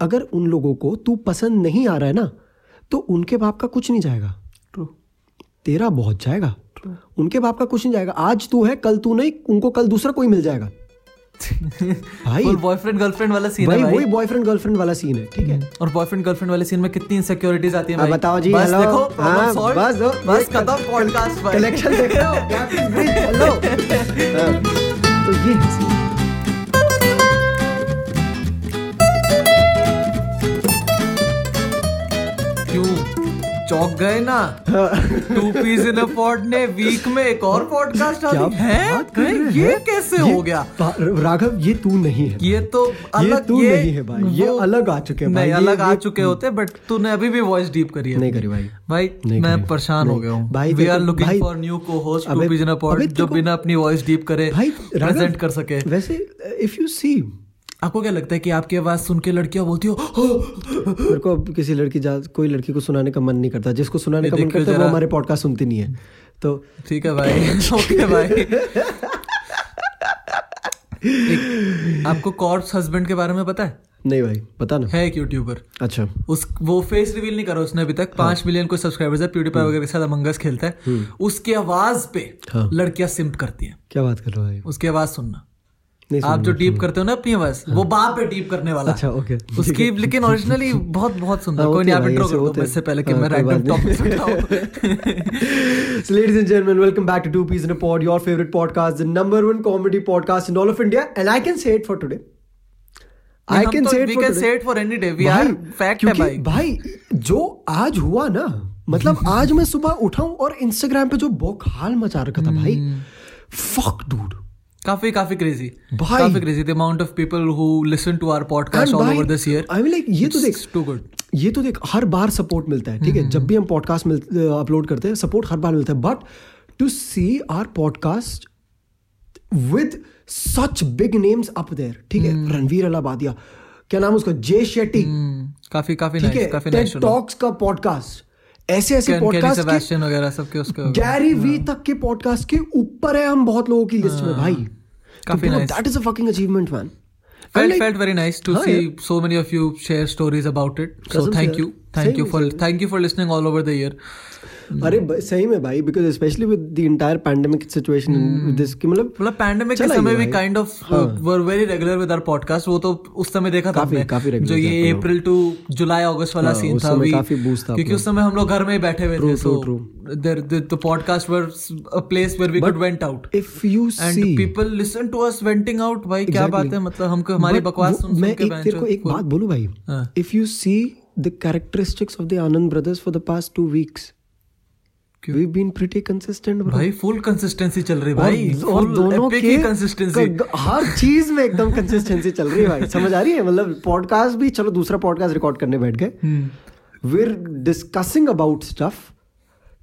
अगर उन लोगों को तू पसंद नहीं आ रहा है ना तो उनके बाप का कुछ नहीं जाएगा। ट्रू तेरा बहुत जाएगा। उनके बाप का कुछ नहीं जाएगा। आज तू है कल तू नहीं उनको कल दूसरा कोई मिल जाएगा। भाई। बॉयफ्रेंड गर्लफ्रेंड वाला सीन भाई है भाई वही बॉयफ्रेंड गर्लफ्रेंड वाला सीन है ठीक है? और बॉयफ्रेंड गर्लफ्रेंड वाले सीन में कितनी इनसिक्योरिटीज आती है भाई। बताओ जी बस हेलो देखो हाँ, solved, बस बस खत्म पॉडकास्ट कलेक्शन देख हो तो ये है चौक गए ना? Two peas in a pod ने वीक में एक और पॉडकास्ट आ है? ये हैं? कैसे ये हो गया? राघव ये तू नहीं है। ये तो अलग ये तू नहीं है भाई, ये अलग आ चुके हैं भाई, नहीं अलग आ चुके होते बट तूने अभी भी वॉइस डीप करी है। नहीं करी भाई। भाई मैं परेशान हो गया हूँ। भाई we are looking for new cohost two peas in pod जो बिना अपनी वॉइस डीप करे भाई प्रेजेंट कर सके। वैसे इफ़ यू सी आपको क्या लगता है कि आपकी आवाज़ सुन के लड़कियाँ बोलती हो "हो, मेरे को अब किसी लड़की जा कोई लड़की को सुनाने का मन नहीं करता। जिसको सुनाने का मन करता है वो हमारे पॉडकास्ट सुनती नहीं है। तो ठीक है भाई ओके भाई। आपको कॉर्प्स हस्बैंड के बारे में पता है? नहीं भाई पता ना। है एक यूट्यूबर अच्छा। उस वो फेस रिवील नहीं करा उसने अभी तक। हाँ। पाँच मिलियन को सब्सक्राइबर्स है प्यूडीफाई वगैरह के साथ अमंगस खेलता है। उसकी आवाज़ पे हम्म। हाँ। लड़कियाँ सिम्प करती हैं। क्या बात कर रहे हो भाई। उसकी आवाज़ सुनना। आप जो डीप करते हो ना अपनी आवाज़ वो बाप है डीप करने वाला। अच्छा ओके उसकी लेकिन ओरिजिनली बहुत बहुत सुंदर। कोई नहीं इंट्रो कर दो इससे पहले कि मैं random topic so ladies and gentleman welcome back to two peas in a pod your favourite podcast the number one comedy podcast in all of India and I can say it for today I can say it we can say it for any day we are fact है भाई। भाई जो आज हुआ ना मतलब आज मैं सुबह उठाऊं और इंस्टाग्राम पे जो बकहाल मचा रखा था भाई हम्म। फक डूड काफ़ी काफ़ी क्रेजी भाई। काफ़ी crazy the amount of people who listen to our podcast all over this year I mean like ये तो देख टू गुड ये तो देख हर बार सपोर्ट मिलता है ठीक है? जब भी हम पॉडकास्ट अपलोड करते हैं सपोर्ट हर बार मिलता है। But to see our podcast with such big names up there ठीक है? रणवीर अलाबादिया क्या नाम उसका? जे शेट्टी। काफ़ी काफ़ी ठीक नाइस है? काफ़ी नाइस टॉक्स का पॉडकास्ट ऐसे ऐसे पॉडकास्ट वगैरह सबके उसके गैरी वी तक के पॉडकास्ट के ऊपर है हम बहुत लोगों की लिस्ट में भाई काफ़ी nice that is a fucking achievement man felt like, felt very nice to हाँ see yeah. so many of you share stories about it so कसम thank यार। you thank सही you for सही thank you for listening all over the year अरे सही में भाई because specially with the entire pandemic situation this कि मतलब मतलब पैंडेमिक के समय भी kind of. Were very regular with our podcast वो तो उस समय देखा था काफी- काफ़ी regular जो ये अप्रैल टू जुलाई अगस्त वाला हाँ, सीन था अभी काफ़ी boost था क्योंकि उस समय हम लोग घर में ही बैठे हुए थे so true, there the podcast were a place where we could vent out if you and see people listen to us venting out भाई क्या बात है? मतलब हमको हमारी बकवास सुन मैं सुन के एक तेरे को एक बात बोलूँ भाई। If you see the characteristics of the Anand brothers for the past two weeks we been pretty consistent bro भाई फुल कंसिस्टेंसी चल रही भाई। और, और दोनों के कंसिस्टेंसी हर चीज़ में एकदम कंसिस्टेंसी चल रही है भाई। समझ आ रही है? मतलब पॉडकास्ट भी चलो दूसरा पॉडकास्ट रिकॉर्ड करने बैठ गए। We are discussing about stuff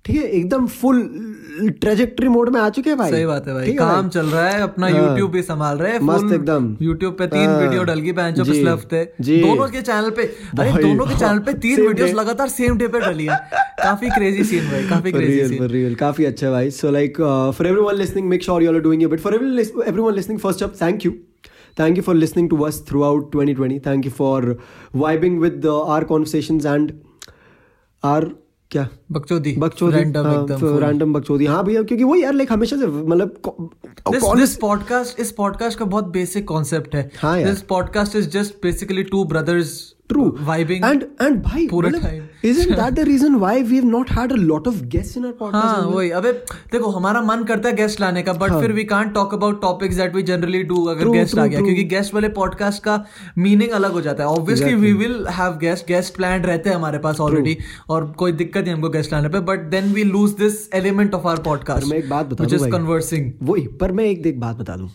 ठीक है एकदम फुल ट्रेजेक्टरी मोड में आ चुके हैं भाई। सही बात है भाई। काम चल रहा है अपना हाँ। YouTube भी संभाल रहे हैं मस्त एकदम। YouTube पे तीन हाँ। वीडियो डल गई जी, पिछले हफ़्ते दोनों के चैनल पे अरे दोनों के चैनल पे तीन वीडियोस लगातार सेम डे पे डली है। काफ़ी क्रेजी सीन भाई काफ़ी क्रेजी सीन real. काफ़ी अच्छा भाई। So like for everyone listening make sure you are doing it for everyone listening first up thank you thank you for listening to us throughout 2020 thank you for vibing with our conversations and our क्या? बकचोदी बकचोदी random एकदम random बकचोदी हाँ भैया क्योंकि वो यार लाइक हमेशा से मतलब दिस पॉडकास्ट podcast इस पॉडकास्ट का बहुत बेसिक कॉन्सेप्ट है। हाँ this podcast is just basically two brothers true vibing and and भाई पूरा मतलब time. isn't that the reason why we've not had a lot of guests in our podcast हाँ वही अबे देखो हमारा मन करता है गेस्ट लाने का बट फिर we can't talk about topics that we generally do अगर True, गेस्ट आ गया क्योंकि गेस्ट वाले पॉडकास्ट का मीनिंग अलग हो जाता है. Obviously we will have guest guest plan रहते हैं हमारे पास ऑलरेडी और कोई दिक्कत नहीं हमको गेस्ट लाने पे but then we lose this element of our पर पॉडकास्ट मैं एक बात बता दूँ भाई। कन्वर्सिंग वही पर मैं एक देख बात बता दूँ।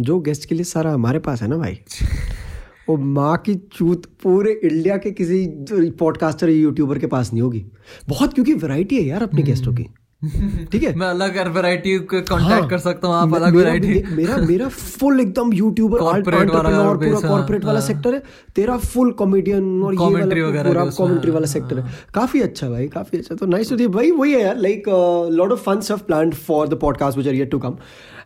जो गेस्ट के लिए सारा हमारे पास है ना भाई? वो माँ की चूत पूरे इंडिया के किसी पॉडकास्टर या यूट्यूबर के पास नहीं होगी। बहुत क्योंकि वैरायटी है यार अपने गेस्टों की। ठीक है? मैं अलग वैरायटी कांटेक्ट हाँ, कर सकता हूँ आप अलग वैरायटी मेरा मेरा फुल एकदम यूट्यूबर Corporate वाला और पूरा हाँ, कॉर्पोरेट वाला हाँ। सेक्टर है। तेरा फुल कॉमेडियन और ये वाला पूरा कॉमेंट्री वाला हाँ, सेक्टर है। काफ़ी अच्छा भाई काफ़ी अच्छा। तो नाइस टू भाई वही है यार like lot of fun stuff planned for the podcast which are yet to come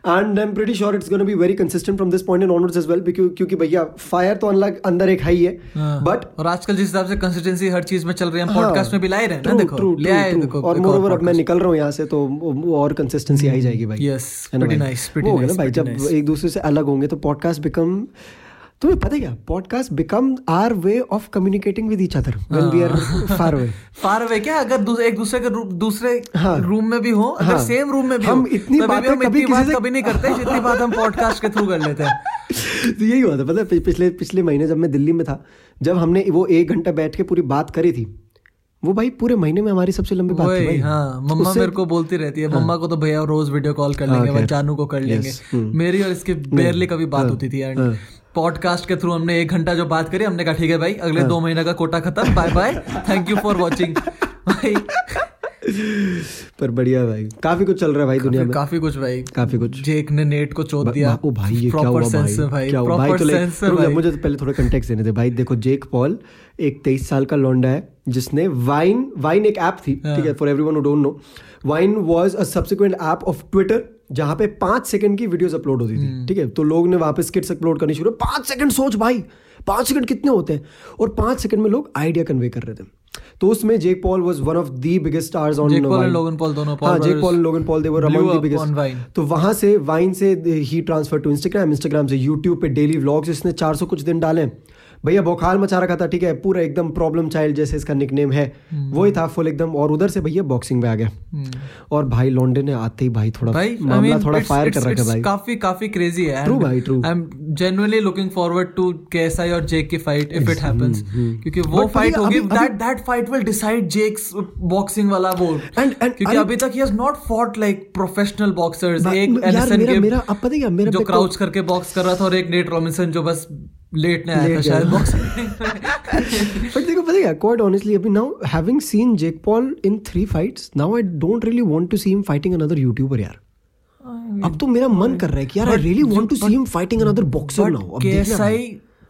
and I am pretty sure it's gonna be very consistent from this point and onwards as well क्योंकि भैया फायर तो अनलग अंदर एक हाई है हाँ। बट और आजकल जिस हिसाब से कंसिस्टेंसी हर चीज़ में चल रही है पॉडकास्ट में भी लाए रहे हैं ना देखो true, ले आए देखो और मोर ओवर अब मैं निकल रहा हूँ यहाँ से तो और कंसिस्टेंसी आई जाएगी भाई यस प्रीटी नाइस प्रीटी भाई? nice, pretty वो हो गया nice, ना भाई जब एक दूसरे से अलग होंगे तो पॉडकास्ट बिकम तुम्हें पता क्या? Podcast become our way of communicating with each other when we are far away far away क्या? अगर दूस, एक दूसरे के दूसरे हाँ। रूम में भी हो अगर हाँ। सेम रूम में भी हम हो इतनी बातें हम कभी किसी से- कभी नहीं करते जितनी बात हम पॉडकास्ट के थ्रू कर लेते हैं। तो यही हुआ था। पता है पिछले पिछले महीने जब मैं दिल्ली में था जब हमने वो एक घंटा बैठ के पूरी बात करी थी वो भाई पूरे महीने में हमारी सबसे लंबी बात थी भाई। हाँ मम्मा मेरे को बोलती रहती है हाँ, मम्मा को तो भैया रोज वीडियो कॉल कर लेंगे हाँ, खैर। जानू को कर लेंगे। हम्म। मेरी और इसकी बेरली कभी बात हाँ, होती थी एंड हाँ। पॉडकास्ट के थ्रू हमने एक घंटा जो बात करी हमने कहा ठीक है भाई अगले हाँ। दो महीने का कोटा खत्म bye bye thank you for watching भाई। पर बढ़िया भाई काफ़ी कुछ चल रहा है भाई दुनिया में। काफ़ी कुछ भाई। काफ़ी कुछ। जेक ने नेट को बा- दिया। ओ भाई ये क्या हुआ भाई? भाई क्या हुआ? भाई तो भाई। मुझे तो पहले थोड़ा कंटेक्स्ट देने दे। भाई देखो जेक पॉल एक तेईस साल का लौंडा है जिसने वाइन वाइन एक ऐप थी हाँ। ठीक है for everyone who don't know Vine was a subsequent app of Twitter जहाँ पे पाँच सेकंड की वीडियोस अपलोड होती हम्म। थी ठीक है? तो लोग ने पे स्किट्स अपलोड करनी शुरू। पाँच सेकंड सोच भाई पाँच सेकंड कितने होते हैं? और पाँच सेकंड में लोग आइडिया कन्वे कर रहे थे। तो उसमें Jake Paul was one of the biggest stars on Logan Paul दोनों हाँ Jake Paul Logan Paul they were among the biggest तो वहाँ से वाइन से ही ट्रांसफ़र टू इंस्टाग्राम इंस्टाग्राम से यूट्यूब पे डेली व्लॉग्स इसने 400 कुछ दिन डाले। भैया बौखाल मचा रखा था ठीक है? पूरा एकदम प्रॉब्लम चाइल्ड जैसे इसका निकनेम है। हम्म। वही था फुल एकदम और उधर से भैया बॉक्सिंग में आ गया। और भाई लॉन्डे ने आते ही भाई थोड़ा भाई I मामला mean, थोड़ा फायर कर रखा भाई। काफ़ी काफ़ी क्रेजी है। True भाई, true. I am genuinely looking forward to KSI और जेक की फाइट इफ़ इट हैपेंस क्योंकि वो फाइट होगी that that fight will decide Jake's boxing वाला वो। And- क्योंकि अभी तक ही has not fought like professional boxers एक एलिसन के मेरा- अब पता है मेरा जो क्राउच करके बॉक्स कर रहा था और एक नेट रॉबिन्सन जो बस लेटने आया था शायद बॉक्सिंग बट देखो पता क्या? क्वाइट ऑनेस्टली अभी now having seen Jake Paul in three fights now I don't really want to see him fighting another YouTuber यार। अब तो मेरा मन कर रहा है कि यार I really want to see him fighting another boxer now अब देखना।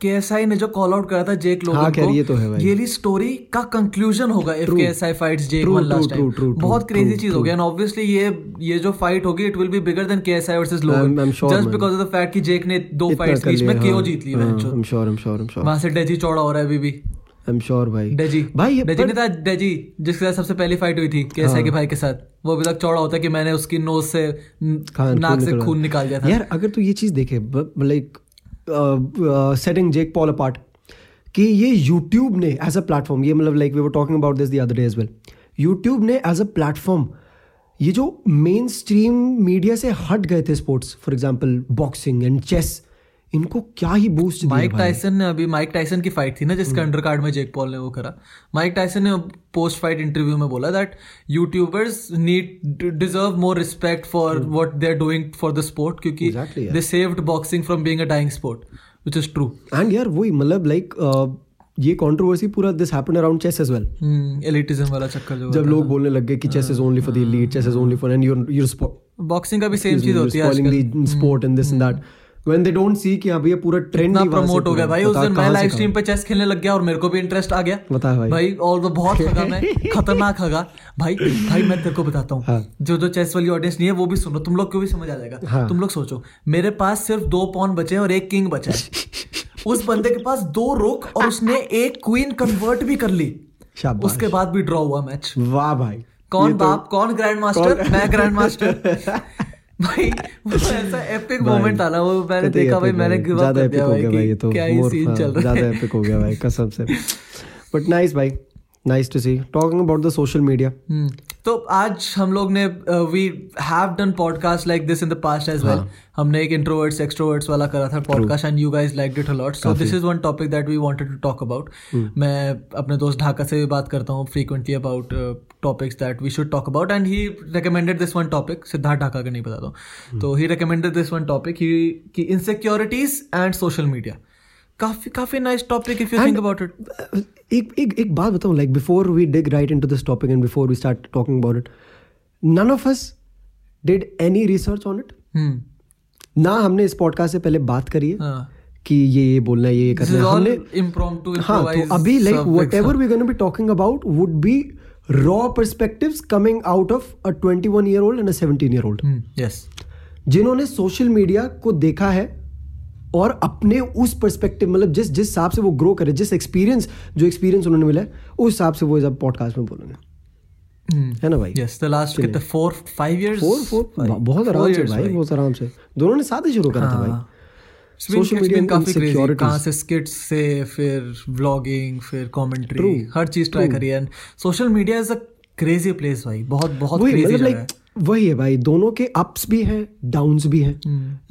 केएसआई ने जो कॉल आउट करा था जेक लोगन हाँ, को ये तो है भाई। ये स्टोरी का कंक्लूजन होगा if KSI fights Jake one last time बहुत क्रेजी चीज़ हो गया। एंड ऑब्वियसली ये ये जो फाइट होगी it will be bigger than KSI versus Logan just because of the fact कि जेक ने दो फाइट्स बीच में केओ हाँ, जीत ली हाँ, match I'm sure, I'm sure, I'm sure. वहाँ से डेजी चौड़ा हो रहा है अभी भी। I'm sure भाई। डेजी भाई डेजी पर- नहीं था डेजी जिसके साथ सबसे पहली फाइट हुई थी केएसआई के भाई के साथ। वो अभी तक चौड़ा होता है कि मैंने उसकी नोज़ से नाक से खून निकाल दिया था। यार अगर तू ये चीज़ देखे like setting Jake Paul apart कि ये यूट्यूब ने एज अ प्लेटफॉर्म ये मतलब like we were talking about this the other day as well YouTube ने एज अ प्लेटफॉर्म ये जो मेन स्ट्रीम मीडिया से हट गए थे sports for example boxing and chess इनको क्या ही बूस्ट माइक दिया भाई। टाइसन ने अभी माइक टाइसन की फाइट थी ना जिसका अंडर कार्ड में जेक पॉल ने वो करा। माइक टाइसन ने पोस्ट फाइट इंटरव्यू में बोला that YouTubers need deserve more respect for what they are doing for the sport क्योंकि they saved boxing from being a dying sport which is true and यार वही मतलब like ये controversy पूरा this happen around chess as well elitism वाला चक्कर जो जब लोग बोलने लग गए कि chess is only for the elite chess is only for and your your boxing का भी सेम चीज़ होती है sport and this and that when they don't see कि अभी ये पूरा ट्रेंड इतना प्रमोट हो गया भाई उस दिन मैं लाइव स्ट्रीम पे चेस खेलने लग गया और मेरे को भी इंटरेस्ट आ गया। बता भाई। भाई और वो बहुत हगा मैं खतरनाक हगा भाई भाई मैं तेरे को बताता हूँ। हाँ। जो जो चेस वाली ऑडियंस नहीं है वो भी सुनो तुम लोग को भी समझ आ जाएगा। हाँ। तुम लोग सोचो मेरे पास सिर्फ़ दो पॉन बचे हैं और एक किंग बचा है। उस बंदे के पास दो रुक और उसने एक क्वीन कन्वर्ट भी कर ली। शाबाश। उसके बाद भी ड्रॉ हुआ मैच वाह भाई। कौन तो- बाप कौन ग्रैंड मास्टर मैं ग्रैंड मास्टर भाई वो ऐसा एपिक मोमेंट था ना वो मैंने देखा भाई मैंने गिव अप कर दिया हो भाई गया भाई ये कि तो क्या ही सीन चल रहा ज़्यादा एपिक हो गया भाई कसम से। बट नाइस भाई nice to see talking about the social media तो आज हम लोग ने we have done podcast like this in the past as well हमने एक इंट्रोवर्ट्स एक्सट्रोवर्ट्स वाला करा था podcast and you guys liked it a lot so this is one topic that we wanted to talk about मैं अपने दोस्त ढाका से भी बात करता हूँ frequently about topics that we should talk about and he recommended this one topic Siddharth Dhaka का नहीं बताता हूँ तो he recommended this one topic ही कि इनसिक्योरिटीज एंड सोशल मीडिया काफ़ी काफ़ी nice topic if you think about it एक एक एक बात बताऊँ like before we dig right into this topic and before we start talking about it none of us did any research on it. हम्म ना हमने इस पॉडकास्ट से पहले बात करी है हाँ. कि ये ये बोलना है ये ये करना है। हमने हाँ तो अभी like whatever we gonna be talking about would be raw perspectives coming out of a 21 year old and a 17 year old yes जिन्होंने सोशल मीडिया को देखा है और अपने उस पर्सपेक्टिव मतलब जिस जिस हिसाब से वो ग्रो करे जिस एक्सपीरियंस जो एक्सपीरियंस उन्होंने मिला है उस हिसाब से वो सब पॉडकास्ट में बोलेंगे है ना भाई? यस द लास्ट कितने four five years four four बहुत आराम से भाई बहुत आराम से। दोनों ने साथ ही शुरू करा था भाई। सोशल मीडिया काफ़ी क्रेजी. कहाँ से स्किट्स से फिर व्लॉगिंग फिर कमेंट्री हर चीज़ ट्राई करी and social media is a crazy place भाई। बहुत बहुत क्रेजी मतलब जगह है। वही है भाई दोनों के अप्स भी हैं डाउन्स भी हैं।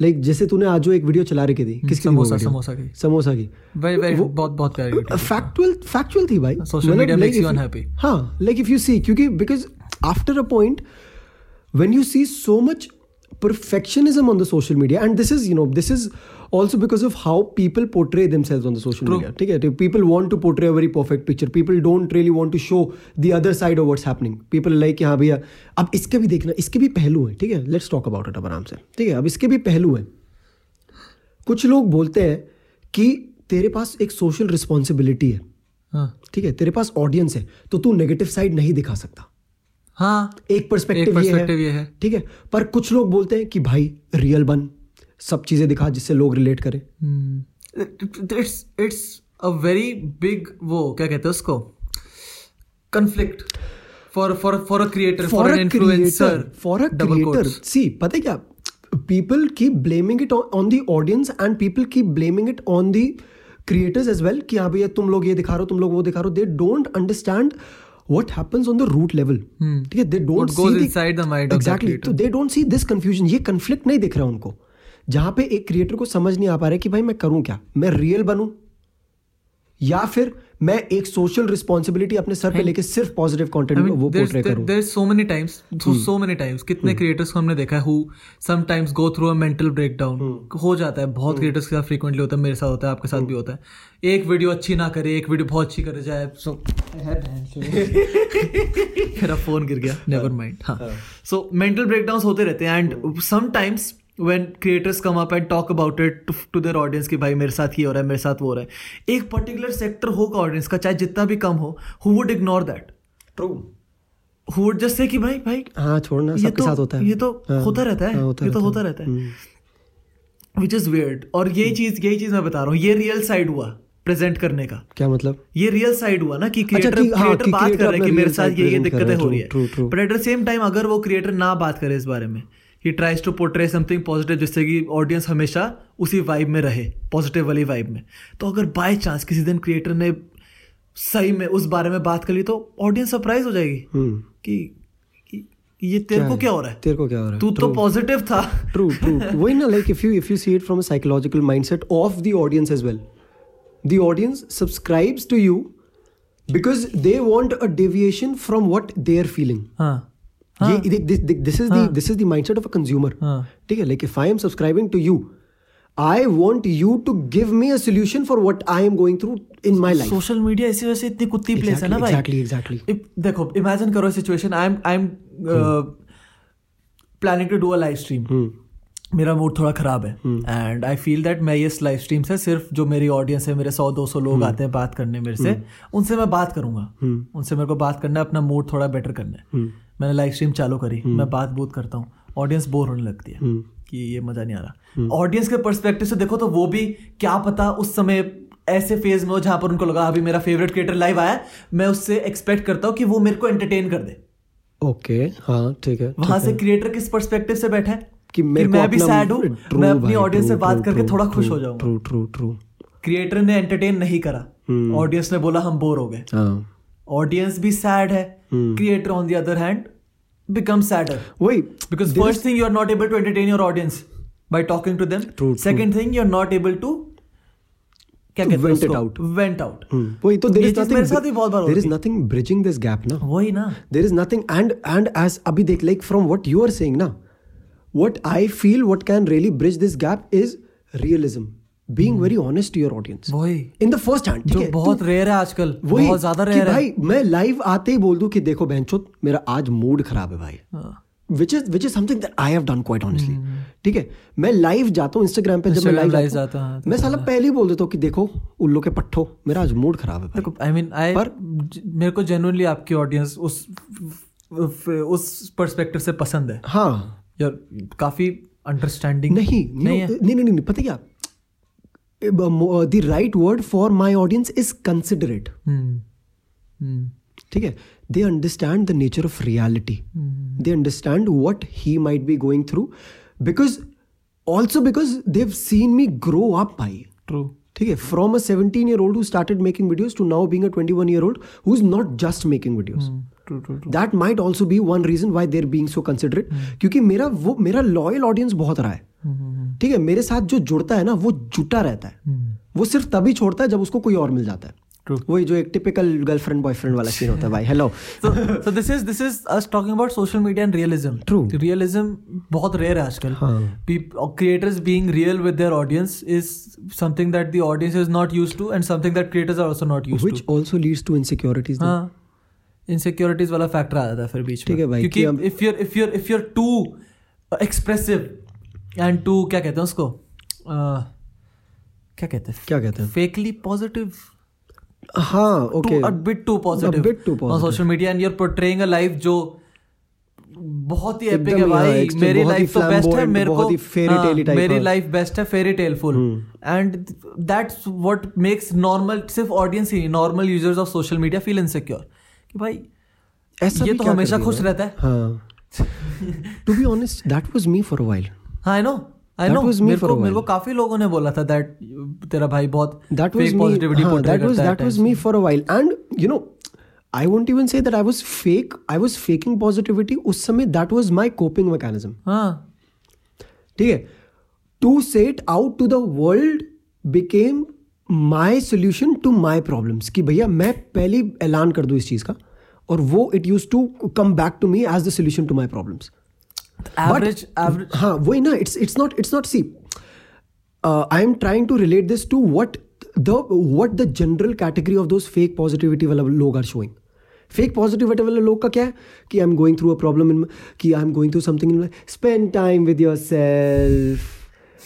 लाइक जैसे तूने आज जो एक वीडियो चला रखी थी किसकी समोसा समोसा की। समोसा की। वेरी वेरी बहुत बहुत प्यारी फैक्चुअल फैक्चुअल थी भाई। Social media makes you unhappy हाँ हाँ लाइक इफ़ यू सी क्योंकि because after a point when you see so much perfectionism on the social media and this is you know this is also because of how people portray themselves on the social media ठीक है? People want to portray a very perfect picture people don't really want to show the other side of what's happening people like हाँ भैया अब इसके भी देखना इसके भी पहलू है ठीक है? लेट्स टॉक अबाउट इट अब आराम से. ठीक है? अब इसके भी पहलू है। कुछ लोग बोलते हैं कि तेरे पास एक सोशल रिस्पॉन्सिबिलिटी है। हाँ। ठीक है? तेरे पास ऑडियंस है तो तू नेगेटिव साइड नहीं दिखा सकता। हाँ। एक परस्पेक्टिव ये है। ठीक है? पर कुछ लोग बोलते हैं कि भाई रियल बन। सब चीज़ें दिखा जिससे लोग रिलेट करें। It's it's a very big वो क्या कहते हैं उसको? Conflict for for for a creator for an influencer for a creator see पता है क्या? People keep blaming it on the audience and people keep blaming it on the creators as well कि हाँ भैया तुम लोग ये दिखा रहे हो तुम लोग वो दिखा रहे हो। They don't understand what happens on the root level ठीक है? Hmm. Goes see the- the mind exactly. creator. तो they don't see this confusion ये conflict नहीं दिख रहा उनको। जहाँ पे एक क्रिएटर को समझ नहीं आ पा रहा है कि भाई मैं करूँ क्या? मैं रियल बनूं? या फिर मैं एक सोशल रिस्पॉन्सिबिलिटी अपने सर पे लेके सिर्फ़ पॉजिटिव कंटेंट वो पोर्ट्रे करूँ? There so many times so many times कितने क्रिएटर्स को हमने देखा है who sometimes go through a mental breakdown हो जाता है बहुत क्रिएटर्स के साथ फ्रीक्वेंटली होता है मेरे साथ होता है आपके साथ भी होता है। एक वीडियो अच्छी ना करे एक वीडियो बहुत अच्छी करे जाए सो मेरा फ़ोन गिर गया नेवर माइंड हाँ। सो मेंटल ब्रेकडाउन होते रहते हैं and sometimes when creators come up and talk about it to, to their audience कि भाई मेरे साथ ये हो रहा है मेरे साथ वो हो रहा है। एक पर्टिकुलर सेक्टर होगा ऑडियंस का चाहे जितना भी कम हो who would ignore that true who would just say कि भाई भाई हाँ छोड़ना ये सबके तो साथ होता है। ये तो हाँ, होता रहता है हाँ, होता ये तो होता रहता है। विच इज़ वियर्ड और यही चीज़ यही चीज़ मैं बता रहा हूँ ये रियल साइड हुआ प्रेजेंट करने का। क्या मतलब? ये रियल साइड हुआ ना कि अच्छा, क्रिएटर हाँ, क्रिएटर बात कर रहे हैं कि मेरे साथ ये ये दिक्कतें हो रही है. But at the same time अगर वो क्रिएटर ना बात करे इस बारे में ही tries to portray something positive जिससे कि ऑडियंस हमेशा उसी वाइब में रहे पॉजिटिव वाली वाइब में। तो अगर बाय चांस किसी दिन क्रिएटर ने सही में उस बारे में बात कर ली तो ऑडियंस सरप्राइज़ हो जाएगी कि ये तेरे को क्या हो? रहा है? तेरे को क्या हो रहा है? तू तो पॉजिटिव था। ट्रू ट्रू वही ना like if you if you see it from a psychological mindset of the audience as well the audience subscribes to you because they want a deviation from what they are feeling हाँ। ये the this is the mindset of a consumer हाँ। ठीक है? Like if I am subscribing to you I want you to give me a solution for what I am going through in my life. Social media इसी वजह से इतनी कुत्ती place है ना भाई। exactly exactly. देखो इमेजिन करो situation I am I am planning to do a live stream मेरा मूड थोड़ा खराब है। एंड आई फील दैट मैं ये लाइव स्ट्रीम से सिर्फ़ जो मेरी ऑडियंस है मेरे सौ दो सौ लोग आते हैं बात करने मेरे से उनसे मैं बात करूँगा। उनसे मेरे को बात करना है अपना मूड थोड़ा बेटर करना है। मैंने लाइव स्ट्रीम चालू करी। मैं बात बूत करता हूँ। ऑडियंस बोर होने लगती है कि ये मज़ा नहीं आ रहा। ऑडियंस के परस्पेक्टिव से देखो तो वो भी क्या पता उस समय ऐसे फ़ेज़ में हो जहाँ पर उनको लगा अभी मेरा फेवरेट क्रिएटर लाइव आया मैं उससे एक्सपेक्ट करता हूँ कि वो मेरे को एंटरटेन कर दे। ओके हाँ ठीक है वहाँ से क्रिएटर किस परस्पेक्टिव से बैठा है? कि मेरे को मैं भी सैड हूँ मैं अपनी ऑडियंस से बात करके थोड़ा खुश हो जाऊँगा। ट्रू ट्रू ट्रू क्रिएटर ने एंटरटेन नहीं करा। ऑडियंस ने बोला हम बोर हो गए। हाँ। ऑडियंस भी सैड है। Creator on the other hand become sadder वही because first thing you are not able to entertain your audience by talking to them. True, second thing you not able to क्या कहते हैं vent it उसको? out. vent out. हम्म, वही तो there is चीज़ मेरे साथ भी बहुत बार देर इज़ होती नथिंग ब्रिजिंग दिस गैप ना वही ना there is nothing and and as अभी देख like from what you are saying ना what I feel what can really bridge this gap is realism being very honest to your audience. वही। In the first hand ठीक जो बहुत rare है आजकल वही बहुत ज़्यादा रेयर है। भाई मैं लाइव आते ही बोल दूँ कि देखो बहनचोद मेरा आज मूड खराब है भाई। हाँ। Which is which is something that I have done quite honestly ठीक है? मैं लाइव जाता हूँ इंस्टाग्राम पे जब मैं लाइव जाता जाता हूँ, हूँ मैं साला पहले ही बोल देता हूँ कि देखो उल्लू के पट्ठो मेरा आज मूड खराब है देखो आई मीन आई पर- मेरे को जेन्युइनली आपकी ऑडियंस उस उस पर्सपेक्टिव से पसंद है। हाँ। यार काफ़ी अंडरस्टैंडिंग है नहीं नहीं नहीं नहीं, पता क्या? The right word for my audience is considerate hmm hmm ठीक है? They understand the nature of reality they understand what he might be going through because also because they've seen me grow up भाई true ठीक है? From a 17 year old who started making videos to now being a 21 year old who's not just making videos. True true that might also be one reason why they're being so considerate क्योंकि मेरा वो मेरा loyal audience बहुत रहा है। ठीक है मेरे साथ जो जुड़ता है ना वो जुटा रहता है। वो सिर्फ़ तभी छोड़ता है जब उसको कोई और मिल जाता है। वही जो एक टिपिकल गर्लफ्रेंड बॉयफ्रेंड वाला सीन होता है भाई hello so this is this is us talking about social media and realism true realism बहुत रेयर है आजकल। Creators being real with their audience is something that the audience is not used to and something that creators are also not used to which also leads to insecurities insecurities वाला factor आ जाता है फिर बीच में। ठीक है भाई, क्योंकि if you're if you're if you're too expressive and too क्या कहते हैं उसको? Uh, क्या कहते हैं? क्या कहते हैं? फेकली पॉजिटिव हाँ okay positive. Bit too on positive. social media and you're portraying a life जो बहुत ही एपिक है भाई। तो मेरी लाइफ तो बेस्ट है मेरे को ही हाँ, मेरी लाइफ बेस्ट है fairy tale full and that's what makes normal सिर्फ़ audience he normal users of social media feel insecure भाई ऐसा ये तो हमेशा खुश रहता है। To be honest that was me for I know I know मेरे को मेरे को काफ़ी लोगों ने बोला था दैट तेरा भाई बहुत that was positivity that was that was me for a while and you know I won't even say that I was fake I was faking positivity उस समय that was my coping mechanism हाँ। ठीक है? To set out to the world became my solution to my problems कि भैया मैं पहले ऐलान कर दूँ इस चीज़ का और वो it used to come back to me as the solution to my problems. Average average हाँ वही ना it's it's not it's not see I am trying to relate this to what the what the general category of those fake positivity वाला लोग are showing fake positivity वाले लोग का क्या है? कि I am going through a problem in कि I am going through something in spend time with yourself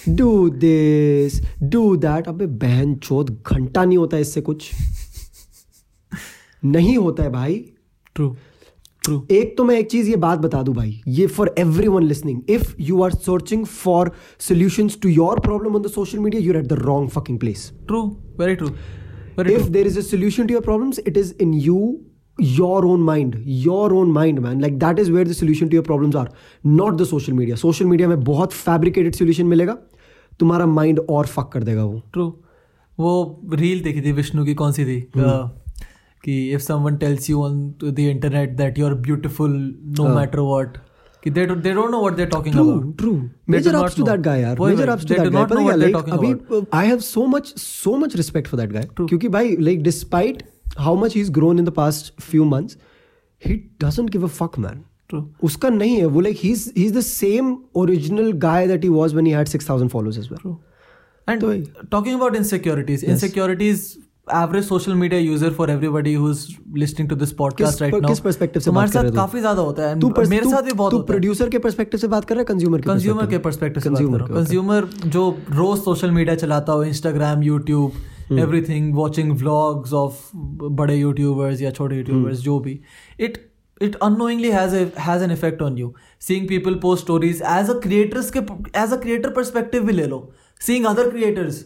do this do that अबे बहन चोद घंटा नहीं होता इससे कुछ। नहीं होता है भाई। ट्रू ट्रू एक तो मैं एक चीज़ ये बात बता दूँ भाई ये for everyone listening if you are searching for solution to your problem on the social media you're at the wrong fucking place true very true if there is a solution to to your problems it is in you your own mind your own mind man like that is where the solution to your problems are not the social media social media में बहुत fabricated solution मिलेगा तुम्हारा mind और fuck कर देगा वो true वो reel देखी थी विष्णु की कौन सी थी uh, कि if someone tells you on the internet that you are beautiful no matter what कि they they don't know what they are talking True, अबाउट true. Not ups to know. that guy, यार. वही Major वही. ups to that guy. not पता know क्या, like, talking अभी. I have so much, so much respect for that guy. क्योंकि भाई, like, despite how much is grown in the past few months he doesn't give a fuck man उसका नहीं है वो like he he is the same original guy that he was when he had 6000 followers as well and talking about insecurities insecurities average social media user for everybody who is listening to this podcast right now किस perspective से बात कर रहे हो हमारे साथ काफ़ी ज़्यादा होता है। तू, मेरे साथ भी बहुत तू, प्रोड्यूसर के पर्सपेक्टिव से बात कर रहा है कंज्यूमर के कंज्यूमर के पर्सपेक्टिव से कंज्यूमर जो रोज सोशल मीडिया चलाता हो Instagram YouTube everything watching blogs of बड़े यूट्यूबर्स या छोटे यूट्यूबर्स जो भी it it annoyingly has an effect on you seeing people post stories as a creators के एज अ क्रिएटर परस्पेक्टिव भी ले लो seeing other creators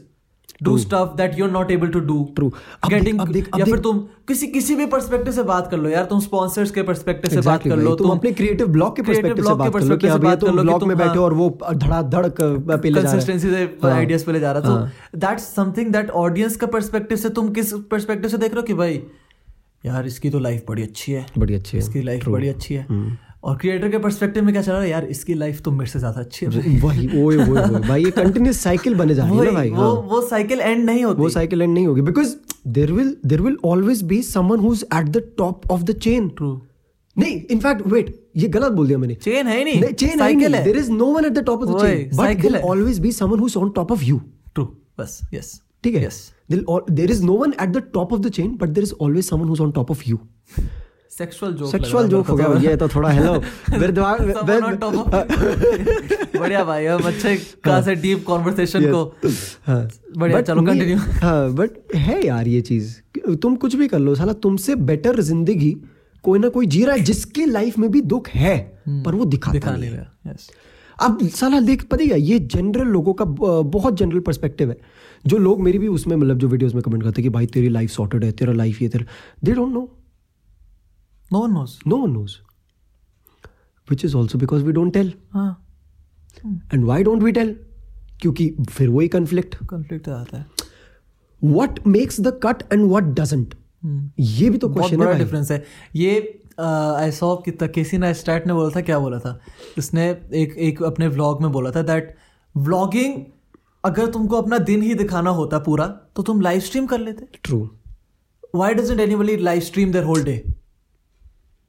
do stuff that you're not able to do. True. अब देख- getting अब देख- अब या फिर तुम किसी किसी भी पर्सपेक्टिव से बात कर लो यार तुम स्पॉन्सर्स के पर्सपेक्टिव से बात Exactly कर लो तुम अपने क्रिएटिव ब्लॉग के creative पर्सपेक्टिव से बात कर लो कि perspective हाँ तुम लो कि ब्लॉग तुम- में बैठे और वो धड़ाधड़ पे ले जा कंसिस्टेंसी से। आइडियाज़ पे ले जा रहा हाँ। तो दैट्स समथिंग दैट ऑडियंस का पर्सपेक्टिव से तुम किस पर्सपेक्टिव से देख रहे हो कि भाई यार इसकी तो लाइफ बड़ी अच्छी है। बड़ी अच्छी है। इसकी लाइफ बड़ी अच्छी है। हम्म। और क्रिएटर के पर्सपेक्टिव में क्या चल रहा है? यार इसकी लाइफ तो मेरे से ज़्यादा अच्छी है। भाई। वही ओए ओए ओए भाई ये कंटिन्यूस साइकिल बने जा रही है ना भाई। वो हाँ। वो साइकिल एंड नहीं होती। वो साइकिल एंड नहीं होगी। Because there will there will always be someone who is at the top of the chain true नहीं इनफैक्ट वेट ये गलत बोल दिया मैंने। चेन है नहीं। चेन है there is no one at the top of the chain but है। Always be someone who. Is on top of you true बस यस ठीक है? Yes. There is no one at the top of the chain but there is always someone who's on top of you sexual joke sexual joke हो गया ये तो थोड़ा hello मेरे दिमाग बढ़िया भाई हम अच्छे खासे डीप कॉन्वर्सेशन को हाँ। बढ़िया चलो कंटिन्यू हाँ बट है यार ये चीज़। तुम कुछ भी कर लो साला तुमसे बेटर ज़िंदगी कोई ना कोई जी रहा है जिसके लाइफ में भी दुख है पर वो दिखाता दिखा नहीं है। अब साला देख पता है ये जनरल लोगों का बहुत जनरल पर्सपेक्टिव है। जो लोग मेरी भी उसमें मतलब जो वीडियोस में कमेंट करते हैं कि भाई तेरी लाइफ सॉर्टेड है तेरा लाइफ ये तेरा they don't know no one knows no one knows which is also because we don't tell हाँ। And why don't we tell क्योंकि फिर वही कन्फ्लिक्ट कॉन्फ्लिक्ट आता है what makes the cut and what doesn't ये भी तो क्वेश्चन है। डिफरेंस है। ये आई सॉ कि तकेसी स्टैट ने बोला था क्या बोला था? उसने एक एक अपने व्लॉग में बोला था दैट व्लॉगिंग अगर तुमको अपना दिन ही दिखाना होता पूरा तो तुम लाइव स्ट्रीम कर लेते। True why doesn't anybody live stream their whole day?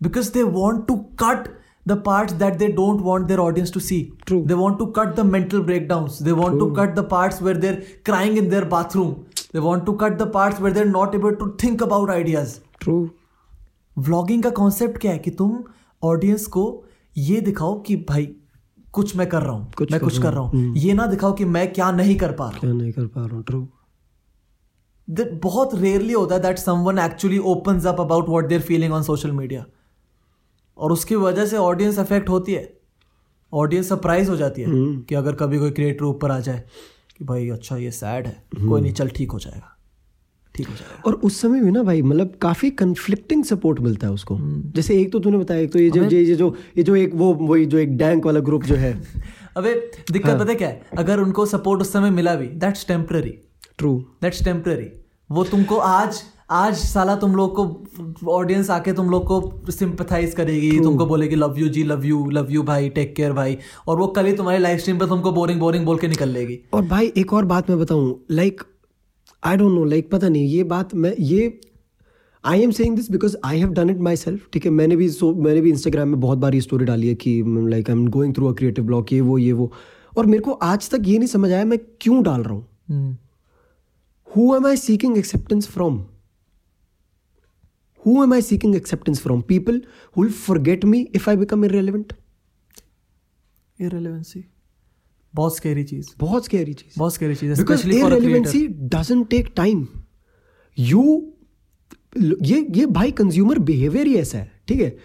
Because they want to cut the parts that they don't want their audience to see True. they want to cut the mental breakdowns they want True. to cut the parts where they're crying in their bathroom they want to cut the parts where they're not able to think about ideas true vlogging का concept क्या है कि तुम audience को ये दिखाओ कि भाई कुछ मैं कर रहा हूँ कुछ मैं कर कुछ कर रहा हूँ ये ना दिखाओ कि मैं क्या नहीं कर पा रहा हूँ क्या नहीं कर पा रहा हूँ ट्रू that बहुत रेयरली होता है that someone actually opens up about what they're feeling on social media और उसकी वजह से ऑडियंस अफेक्ट होती है। ऑडियंस सरप्राइज़ हो जाती है कि अगर कभी कोई क्रिएटर ऊपर आ जाए कि भाई अच्छा ये सैड है। कोई नहीं चल ठीक हो जाएगा। ठीक हो जाएगा। और उस समय भी ना भाई मतलब काफ़ी कंफ्लिक्टिंग सपोर्ट मिलता है उसको। जैसे एक तो तूने बताया एक तो ये जो ये जो ये जो एक वो वही जो एक डैंक वाला ग्रुप जो है। अबे दिक्कत पता है क्या है? अगर उनको सपोर्ट उस समय मिला भी that's temporary true that's temporary वो तुमको आज आज साला तुम लोग को ऑडियंस आके तुम लोग को सिंपथाइज करेगी। True. तुमको बोलेगी लव यू जी लव यू लव यू भाई टेक केयर भाई। और वो कल ही तुम्हारी लाइव स्ट्रीम पे तुमको बोरिंग बोरिंग बोल के निकल लेगी। और भाई एक और बात मैं बताऊँ like I don't know like पता नहीं ये बात मैं ये I am saying this because I have done it myself ठीक है? मैंने भी सो मैंने भी इंस्टाग्राम में बहुत बार ये स्टोरी डाली है कि like I am going through a creative block ये वो ये वो। और मेरे को आज तक ये नहीं समझ आया मैं क्यों डाल रहा हूँ। हम्म, who am I seeking acceptance from who am I seeking acceptance from people who will forget me if I become irrelevant? बहुत स्केरी चीज़। बहुत स्केरी चीज़। बहुत scary cheese because relevancy doesn't take time you ये ये भाई consumer behaviour ही ऐसा है ठीक है?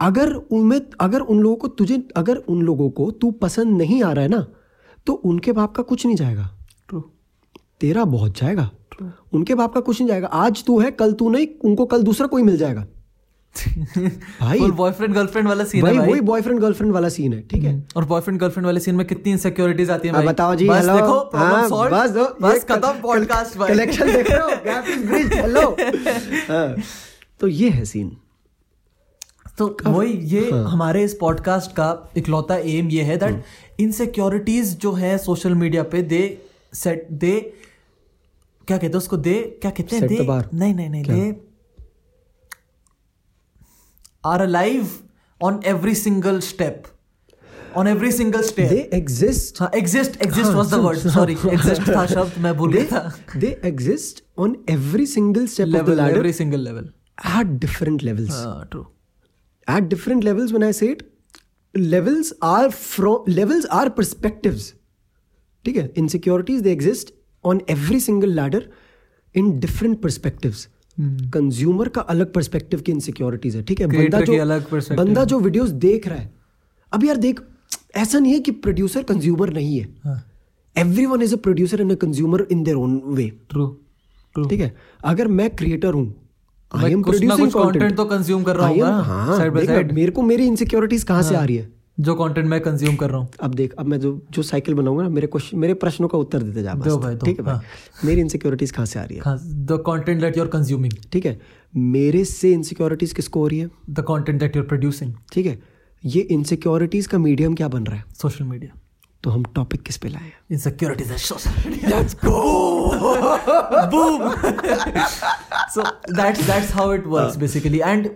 अगर उनमें अगर उन लोगों को तुझे अगर उन लोगों को तू पसंद नहीं आ रहा है ना तो उनके बाप का कुछ नहीं जाएगा। तेरा बहुत जाएगा। उनके बाप का कुछ नहीं जाएगा। आज तू है कल तू नहीं उनको कल दूसरा कोई मिल जाएगा। भाई। बॉयफ्रेंड गर्लफ्रेंड वाला सीन है भाई भाई। वही बॉयफ्रेंड गर्लफ्रेंड वाला सीन है ठीक है? और बॉयफ्रेंड गर्लफ्रेंड वाले सीन में कितनी इनसिक्योरिटीज आती है भाई। बताओ जी बस हेलो देखो हाँ, सॉल्व बस दो बस खत्म पॉडकास्ट भाई। कलेक्शन देख रहे हो गैप इज़ ब्रिज हेलो हाँ, तो ये है सीन तो वही ये हमारे इस पॉडकास्ट का इकलौता एम ये है दैट इनसिक्योरिटीज जो है सोशल मीडिया पे दे सेट दे क्या कहते हैं उसको? दे क्या कहते हैं? दे? नहीं नहीं नहीं they. Are alive on every single step on every single they step exist हाँ exist exist was the word sorry exist था शब्द मैं भूल गया था। They exist on every single step of the level ladder every single level at different levels. True at different levels when i say it levels are from levels are perspectives. ठीक है? Insecurities they exist on every single ladder in different perspectives. Consumer का अलग perspective की insecurities है ठीक है? बंदा जो अलग बंदा जो वीडियोस देख रहा है। अब यार देख ऐसा नहीं है कि प्रोड्यूसर कंज्यूमर नहीं है। हाँ। Everyone is a producer and a consumer in their own way true ठीक है? अगर मैं क्रिएटर हूँ आई एम प्रोड्यूसिंग content तो consume कर रहा हूँ हाँ। मेरे को मेरी इनसिक्योरिटीज कहाँ से आ रही है? जो कंटेंट मैं कंज्यूम कर रहा हूँ। अब देख अब मैं जो जो साइकिल बनाऊँगा ना मेरे क्वेश्चन मेरे प्रश्नों का उत्तर देते जा दो भाई, ठीक है भाई? हाँ। मेरी इनसिक्योरिटीज कहाँ से आ रही है? The content that you are consuming ठीक है? मेरे से इनसिक्योरिटीज किसको हो रही है? The content that you're are producing ठीक है? ये इनसिक्योरिटीज का मीडियम क्या बन रहा है? सोशल मीडिया तो हम टॉपिक किस पे लाए हैं? And social media. Let's go. Boom. so that's that's how it works basically, and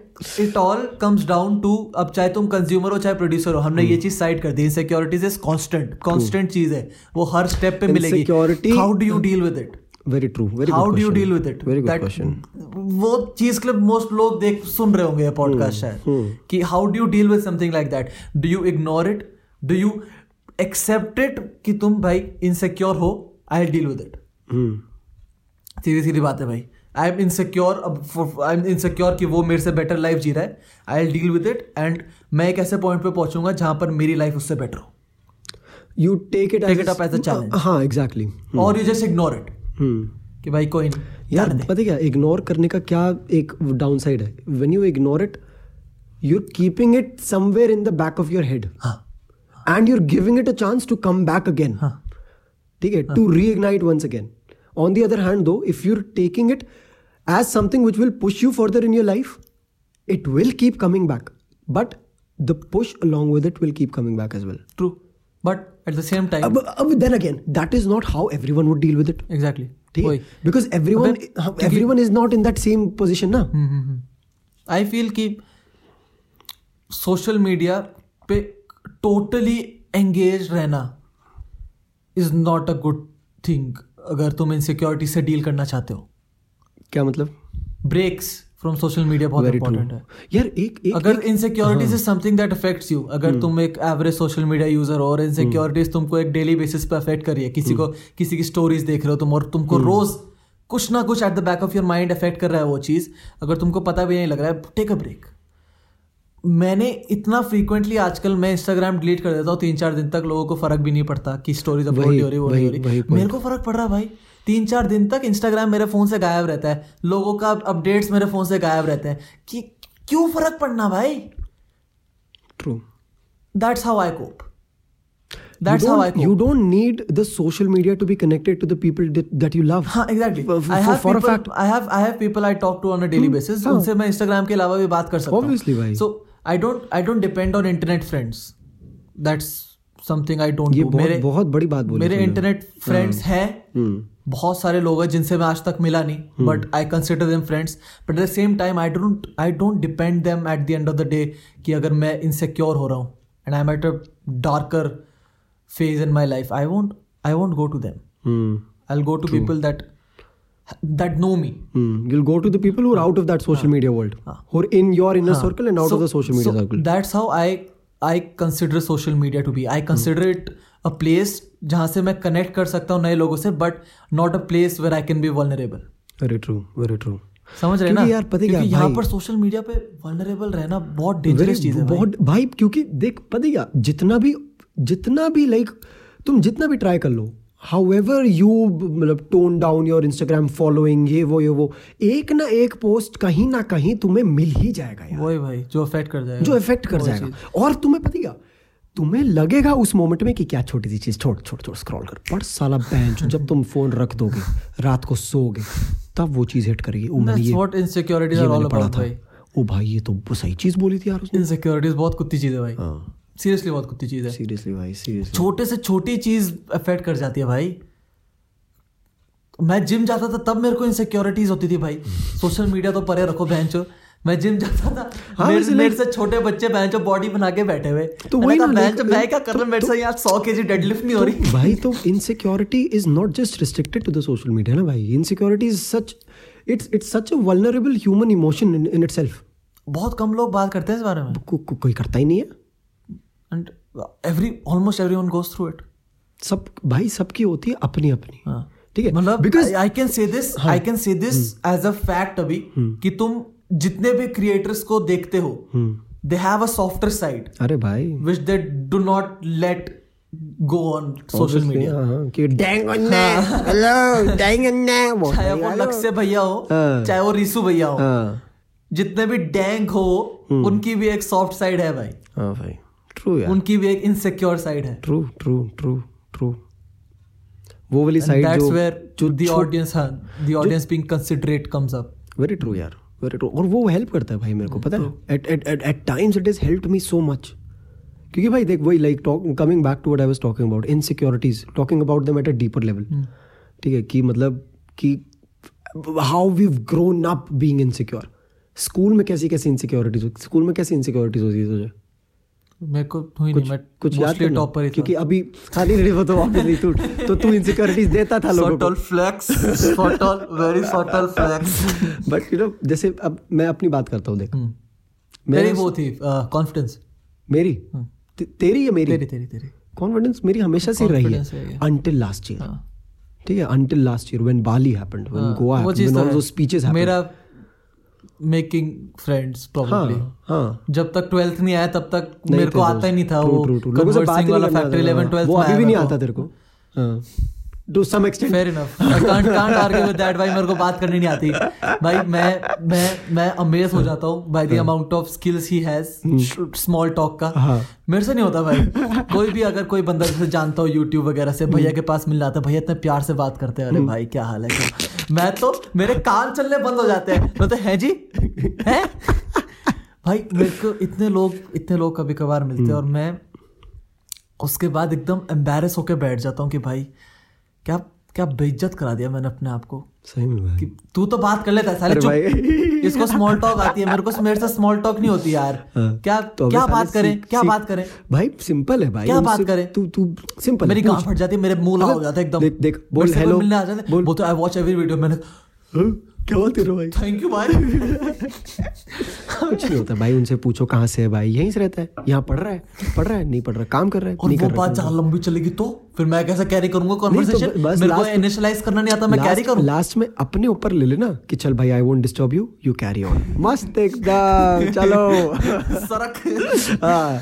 it all comes अब चाहे तुम कंज्यूमर हो चाहे प्रोड्यूसर हो हमने ये चीज़ साइड कर दी. इनसिक्योरिटीज इज़ कांस्टेंट कांस्टेंट चीज़ है. वो हर स्टेप पे मिलेगी. Insecurity- how do you deal with it very true very how do you deal with it very good question वो चीज़ के लिए मोस्ट लोग देख सुन रहे होंगे ये पॉडकास्ट शायद कि how do you deal with something like that do you ignore it do you accept it कि तुम भाई इनसिक्योर हो आई डील विद इट सीधी सीधी बात है भाई। आई एम इनसिक्योर अब आई एम इनसिक्योर कि वो मेरे से बेटर लाइफ जी रहा है। I deal with it and मैं एक ऐसे पॉइंट पे पहुंचूँगा जहाँ पर मेरी लाइफ उससे बेटर हो। You take it Take it up as a challenge. हाँ एग्जैक्टली और यू जस्ट इग्नोर इट कि भाई कोई नहीं यार पता क्या इग्नोर करने का क्या एक डाउन साइड है? When you ignore it you're keeping it somewhere in the back of your head. हाँ। and you're giving it a chance to come back again हाँ ठीक है to reignite once again on the other hand though if you're taking it as something which will push you further in your life it will keep coming back but the push along with it will keep coming back as well true but at the same time अब अब then again that is not how everyone would deal with it exactly ठीक वही है because everyone अबे, everyone is not in that same position ना I feel कि social media पे totally engage रहना is not a good thing अगर तुम इनसिक्योरिटी से डील करना चाहते हो। क्या मतलब? ब्रेक्स फ्रॉम सोशल मीडिया बहुत इंपॉर्टेंट है। यार एक एक अगर insecurities is something that affects you अगर तुम एक एवरेज सोशल मीडिया यूज़र हो और इनसिक्योरिटीज तुमको एक डेली बेसिस पे अफेक्ट कर रही है किसी को किसी की स्टोरीज देख रहे हो तुम और तुमको रोज कुछ ना कुछ at the back of your mind affect कर रहा है वो चीज़। अगर तुमको पता भी नहीं लग रहा है टेक अ ब्रेक मैंने इतना फ्रीक्वेंटली आजकल मैं इंस्टाग्राम डिलीट कर देता हूँ तीन चार दिन तक लोगों को फ़र्क भी नहीं पड़ता कि स्टोरीज अपलोड नहीं हो रही वो नहीं हो रही मेरे को फ़र्क पड़ रहा भाई तीन चार दिन तक इंस्टाग्राम मेरे फ़ोन से गायब रहता है लोगों का अपडेट्स मेरे फ़ोन से गायब रहते हैं कि क्यों फ़र्क पड़ना भाई true That's how I cope. you That's how I cope. you don't need the social media to be connected to the people that, that you love हाँ exactly. For- I have for people, a fact. I have I have people I talk to on a daily hmm. basis. हाँ. उनसे मैं Instagram के अलावा भी बात कर सकता हूँ. Obviously, भाई. So I don't I don't depend on internet friends. That's something I don't ये बहुत मेरे बहुत बड़ी बात बोली मेरे इंटरनेट फ्रेंड्स हैं। हम्म। बहुत सारे लोग हैं जिनसे मैं आज तक मिला नहीं but I consider them friends but at the same time I don't I don't depend them at the end of the day कि अगर मैं इनसिक्योर हो रहा हूँ and I am at a darker phase in my life I won't I won't go to them I go to people that that know me Hmm. You'll go to the people who are out of that social media world, who are in your inner circle and out so, of the social media so circle. That's how I I consider social media to be I consider it a place जहाँ से मैं connect कर सकता हूँ नए लोगों से but not a place where I can be vulnerable Very true, very true. समझ रहे ना? यार पता क्या, यहाँ पर सोशल मीडिया पे वल्नरेबल रहना बहुत डेंजरस चीज़ है बहुत भाई। क्योंकि देख पता क्या जितना भी जितना भी लाइक तुम जितना भी ट्राई कर लो हाउएवर यू मतलब tone down your Instagram following ये वो ये वो एक ना एक पोस्ट कहीं ना कहीं तुम्हें मिल ही जाएगा यार। वही भाई जो अफेक्ट कर जाएगा। जो इफ़ेक्ट कर जाएगा। और तुम्हें पता क्या तुम्हें लगेगा उस मोमेंट में कि क्या छोटी सी चीज़ छोड़ छोड़ छोड़ स्क्रॉल कर। पर साला बेंच जब तुम फ़ोन रख दोगे रात को सोगे तब वो चीज़ हिट करेगी। ओ भाई। ओ भाई ये तो सही चीज़ बोली थी यार उसने। इनसिक्योरिटीज बहुत कुत्ती चीज़ है भाई। हाँ। सीरियसली बहुत कुत्ती चीज़ है। सीरियसली भाई सीरियसली छोटे से छोटी चीज़ अफेक्ट कर जाती है भाई। मैं जिम जाता था तब मेरे को इनसिक्योरिटीज होती थी भाई। सोशल मीडिया तो परे रखो बहन मैं जिम जाता था हाँ, मेरे, वैसे मेरे से छोटे बच्चे बहन बॉडी बना के बैठे हुए। तो वही ना, बहन मैं क्या कर रहा हूँ? मेरे से यहाँ सौ के जी डेडलिफ्ट नहीं हो रही। भाई तो insecurity is not just restricted to the social media ना भाई? Insecurity is such it's it's such a vulnerable human emotion in itself बहुत कम लोग बात करते हैं इस बारे में। को, को, कोई करता ही नहीं है। And every almost everyone goes through it सब भाई सबकी होती है अपनी अपनी। हाँ। ठीक है? मतलब because I can say this I can say this as a fact अभी कि तुम जितने भी क्रिएटर्स को देखते हो they have a softer side अरे भाई। Which they do not let go on social media हाँ, हाँ, कि डैंग अन्ने हेलो डैंग अन्ने चाहे वो लक्ष्य भैया हो हाँ। चाहे वो रिसु भैया हो हाँ। जितने भी डैंग हो उनकी भी एक सॉफ्ट साइड है भाई। हाँ भाई। ट्रू यार उनकी भी एक इनसिक्योर साइड है। ट्रू ट्रू ट्रू ट्रू वो वाली साइड दैट्स वेयर जो द ऑडियंस हाँ the audience being considerate comes up very true यार. वेरी ट्रू और वो हेल्प करता है भाई मेरे को पता है? At at at at times it is help me so much क्योंकि भाई देख वही like talk coming back to what I was talking about insecurities talking about them at a deeper level ठीक है कि मतलब कि how we grown up being insecure school में कैसी कैसी इनसिक्योरिटीज स्कूल में कैसी इनसिक्योरिटीज होती है तुझे मेरे को हुई नहीं मैं कुछ याद मोस्टली करना टॉप पर ही क्योंकि अभी हाँ नहीं नहीं वो तो ऑब्वियसली तू तो तू इनसिक्योरिटीज देता था लोगों को। Flex subtle very subtle flex. But you know जैसे अब मैं अपनी बात करता हूँ देख। हम्म। मेरे तेरी वो थी कॉन्फिडेंस मेरी? तेरी या मेरी? तेरी तेरी तेरी। कॉन्फिडेंस मेरी हमेशा से रही है। है। अंटिल लास्ट ईयर हाँ। ठीक है? Until last year when Bali happened when हाँ, गोवा व्हेन तो ऑल दोस स्पीचेस हैपेंड मेरा मेकिंग फ्रेंड्स प्रोबेबली जब तक ट्वेल्थ नहीं आया तब तक मेरे को आता ही नहीं था वो conversing वाला फैक्टर आता 11 12 में अभी भी नहीं आता तेरे को। To some extent fair enough I can't can't argue with that भाई मेरे को बात करनी नहीं आती। भाई मैं मैं मैं अमेज हो जाता हूँ by the amount of skills he has small talk का। हाँ। मेरे से नहीं होता भाई। कोई भी अगर कोई बंदा जैसे जानता हो यूट्यूब वगैरह से भैया के पास मिल जाता है भैया इतने प्यार से बात करते हैं अरे भाई क्या हाल है क्या मैं तो मेरे कान चलने बंद हो जाते हैं। मैं तो है जी? है? भाई मेरे को इतने लोग इतने लोग कभी कभार मिलते हैं और मैं उसके बाद एकदम एम्बेरस होके बैठ जाता हूँ कि भाई क्या क्या बेइज्जत करा दिया मैंने अपने आप को? सही में भाई। तू तो बात कर लेता है साले चुप। इसको स्मॉल टॉक आती है मेरे को मेरे से स्मॉल टॉक नहीं होती यार। हाँ। क्या तो क्या बात करें क्या बात करें? भाई सिंपल है भाई। क्या बात करें? तू तू सिंपल मेरी गांड फट जाती है मेरे मुँह लाल हो जाता है एकदम। देख देख बोल हेलो मिलने आ जाते बोल। वो तो आई वॉच एवरी वीडियो मैंने हाँ, क्या कर रहे हो भाई थैंक यू भाई कुछ नहीं होता भाई उनसे पूछो कहाँ से है भाई यहीं से रहता है यहाँ पढ़ रहा है पढ़ रहा है नहीं पढ़ रहा काम कर रहा है और नहीं वो कर बात जहाँ लंबी चलेगी तो? फिर मैं कैसे कैरी करूँगा कॉन्वर्सेशन मेरे को इनिशियलाइज करना नहीं आता मैं कैरी करूँ? लास्ट में अपने ऊपर ले लेना कि चल भाई I won't disturb you you carry on मस्त एकदम चलो। सरक। हाँ।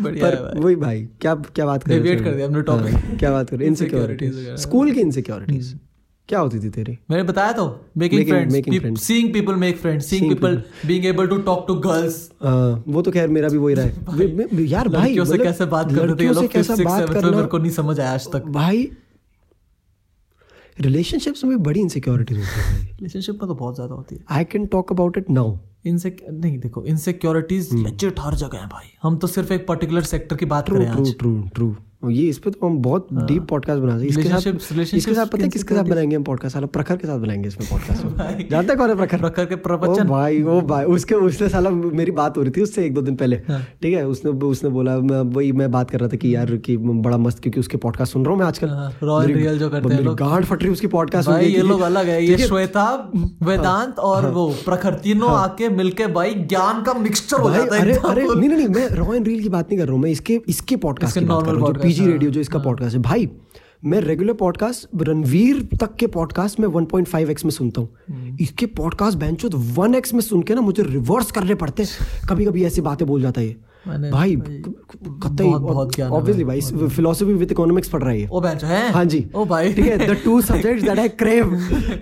पर वही भाई क्या क्या बात कर रहे Deviate थे? कर दिया हमने topic. हाँ, क्या बात कर रहे Insecurities इनसिक्योरिटीज स्कूल की इनसिक्योरिटीज क्या होती थी तेरी? मैंने बताया तो making friends seeing people make friends seeing people being able to talk to girls हाँ, वो तो खैर मेरा भी वही रहा है यार भाई लड़कियों से मतलब कैसे बात करते थे ये लोग कैसा बात करना? मेरे को नहीं समझ आया आज तक। भाई रिलेशनशिप्स में बड़ी इनसिक्योरिटीज होती है रिलेशनशिप में तो बहुत ज़्यादा होती है। I can talk about it now इनसे नहीं देखो इनसिक्योरिटीज। लेजिट हर जगह है भाई। हम तो सिर्फ़ एक पर्टिकुलर सेक्टर की बात ट्रू करें ट्रू आज। ट्रू ट्रू ये इस पे तो हम बहुत डीप पॉडकास्ट बना हैं। इसके साथ इसके साथ पता है किसके साथ बनाएँगे हम पॉडकास्ट साला प्रखर के साथ बनाएँगे इसमें। पॉडकास्ट जानते कौन है प्रखर? प्रखर के प्रवचन। भाई ओ भाई उसके उसने साला मेरी बात हो रही थी उससे एक दो दिन पहले। हाँ। ठीक है उसने उसने बोला मैं वही मैं बात कर रहा था कि यार कि बड़ा मस्त क्योंकि उसके पॉडकास्ट सुन रहा हूँ मैं आजकल। हाँ, and जो करते हैं गांड फट रही उसकी पॉडकास्ट भाई ये लोग अलग है ये श्वेता वेदांत और वो प्रखर तीनों आके मिलके भाई ज्ञान का मिक्सचर हो हाँ। जाता है अरे नहीं नहीं मैं रॉ एंड रील की बात नहीं कर रहा हूँ मैं इसके इसके पॉडकास्ट की बात कर रहा हूँ जो podcast, पीजी हाँ। रेडियो जो इसका पॉडकास्ट है। भाई मैं रेगुलर पॉडकास्ट रणवीर तक के पॉडकास्ट में 1.5x में सुनता हूँ। हम्म। इसके पॉडकास्ट बेंचो तो 1x में सुन के ना मुझे रिवर्स करने पड़ते हैं। कभी कभी ऐसी बातें बोल जाता है भाई भाई, कतई है ऑब्वियसली भाई, फिलोसफी विद इकोनॉमिक्स पढ़ रहा है ओ बेंच है? हाँ जी। ओ भाई। ठीक है the two subjects that I crave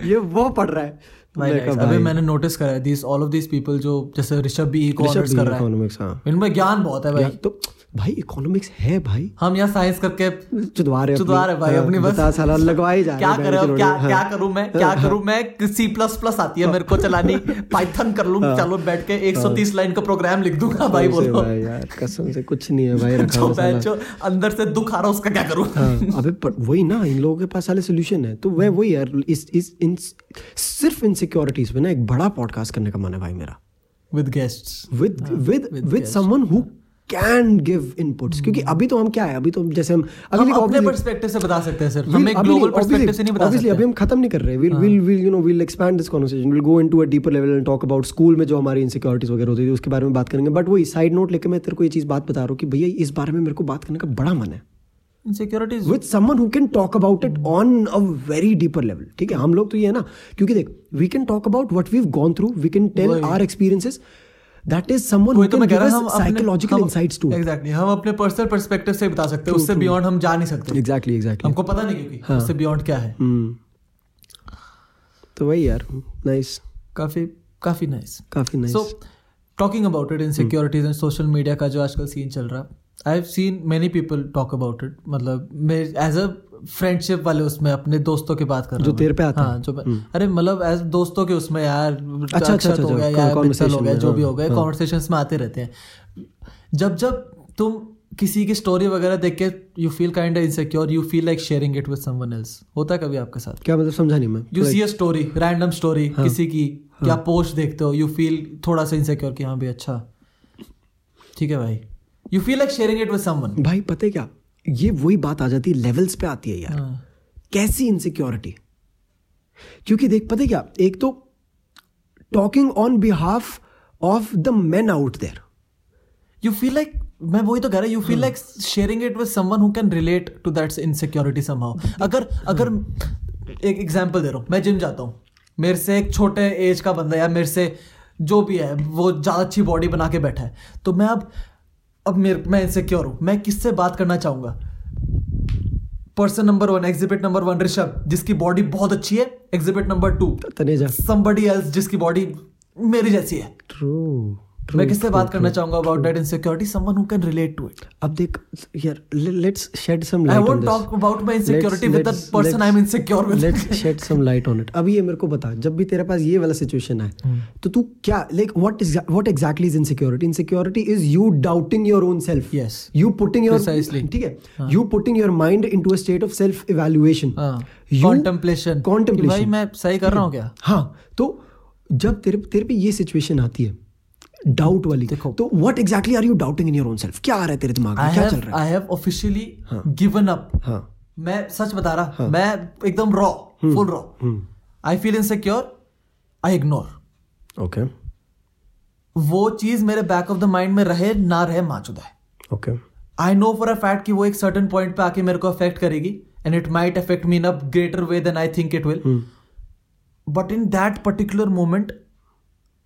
ये वो पढ़ रहा है। भाई. अभी मैंने नोटिस करा है this all of this people जो जैसे ऋषभ भी इकोनॉमिक्स कर रहा है हाँ। इनमें ज्ञान बहुत है भाई। तो भाई इकोनॉमिक्स है भाई। हम यहाँ साइंस करके चुदवा रहे चुदवा रहे भाई हाँ, अपनी बस। बता साला लगवाए जा क्या रहे करे क्या के क्या हाँ। करूँ मैं? क्या करूँ मैं? सी प्लस प्लस आती है मेरे को चलानी। पाइथन कर लूँ चलो बैठ के 130 लाइन का प्रोग्राम लिख दूँगा भाई बोलो। यार कसम से कुछ नहीं है भाई रखा जो हुआ साला। अंदर से दुख आ रहा उसका क्या करूँ? हाँ, अबे वही ना इन लोगों के पास साले सोल्यूशन है। तो वह वही यार इस इस इन सिर्फ़ इनसिक्योरिटीज पे ना एक बड़ा पॉडकास्ट करने का मन है भाई मेरा। With guests with with with someone who can give inputs क्योंकि अभी तो हम क्या है? अभी तो जैसे हम अभी हम अपने पर्सपेक्टिव से बता सकते हैं We'll- हम एक ग्लोबल पर्सपेक्टिव से नहीं बता सकते। अभी हम खत्म नहीं कर रहे। Will will will you know will expand this conversation will go into a deeper level and talk about school में जो हमारी इनसिक्योरिटीज वगैरह होती थी उसके बारे में बात करेंगे। बट वही साइड नोट लेकर मैं तेरे को ये चीज़ बात बता रहा हूँ कि भैया इस बारे में मेरे को बात करने का बड़ा मन है। Insecurities with someone who can talk about it on a very deeper level ठीक है? हम लोग तो ये है ना क्योंकि देख we can talk about what we have gone through we can tell. Our experiences that is someone who can give us हम साइकोलॉजिकल इनसाइट्स टू एग्जैक्टली हम अपने पर्सनल पर्सपेक्टिव से बता सकते हैं। उससे बियॉन्ड हम जा नहीं सकते। एग्जैक्टली एग्जैक्टली हमको पता नहीं क्योंकि उससे बियॉन्ड क्या है। हम्म। तो वही यार नाइस काफ़ी काफ़ी नाइस काफ़ी nice so talking about it insecurities and social media का जो आजकल सीन चल रहा है I have seen many people talk about it मतलब मैं एज अ फ्रेंडशिप वाले उसमें अपने दोस्तों की बात कर रहा जो तेरे पे आता हाँ जो अरे मतलब एज दोस्तों के उसमें यार अच्छा, अच्छा, हो गया अच्छा, या हो गया जो भी हाँ, हो गए हाँ। कॉन्वर्सेशन में आते रहते हैं। जब जब तुम किसी की स्टोरी वगैरह देख के you feel kind of insecure you feel like sharing it with someone else होता है कभी आपके साथ? क्या मतलब समझा नहीं मैं? You see a story random story किसी की क्या पोस्ट देखते हो यू फील थोड़ा सा इनसिक्योर कि हाँ भाई अच्छा। ठीक है भाई। You feel like sharing it with someone भाई पता है क्या? ये वही बात आ जाती है लेवल्स पे आती है यार। हाँ। कैसी इनसिक्योरिटी क्योंकि देख पता है क्या? एक तो talking on behalf of the man out there you feel like मैं वही तो कह रहा हूँ you feel like sharing it with someone who can relate to that insecurity somehow अगर अगर एक एग्जांपल दे रहा हूँ मैं जिम जाता हूँ। मेरे से एक छोटे एज का बंदा या मेरे से जो भी है वो ज़्यादा अच्छी बॉडी बना के बैठा है। तो मैं अब अब मेरे मैं इनसिक्योर हूँ। मैं किससे बात करना चाहूँगा? Person number one exhibit number one Rishabh जिसकी बॉडी बहुत अच्छी है। Exhibit number two Taneja somebody else जिसकी बॉडी मेरी जैसी है। ट्रू मैं किससे बात करना चाहूँगा about that insecurity someone who can relate to it अब देख यार let's shed some light on won't talk about my insecurity with the person I am insecure with let's shed some light on it अभी ये मेरे को बता जब भी तेरे पास ये वाला सिचुएशन आए हम्म। तो तू क्या like what is what exactly is insecurity insecurity is you doubting your own self yes you putting your. ठीक है? You putting your mind into a state of self evaluation contemplation contemplation. भाई मैं सही कर रहा हूँ क्या? हाँ तो जब तेरे तेरे पे ये सिचुएशन आती है डाउट वाली। देखो। तो what exactly are you doubting in your own self क्या आ रहा है तेरे दिमाग में? क्या चल रहा है? I have officially given up मैं सच बता रहा हाँ. मैं एकदम raw full raw I feel insecure I ignore okay वो चीज़ मेरे बैक ऑफ़ द माइंड में रहे ना रहे माचुदा है। Okay I know for a fact कि वो एक सर्टन पॉइंट पे आके मेरे को अफेक्ट करेगी and it might affect me in a greater way than I think it will but in that particular moment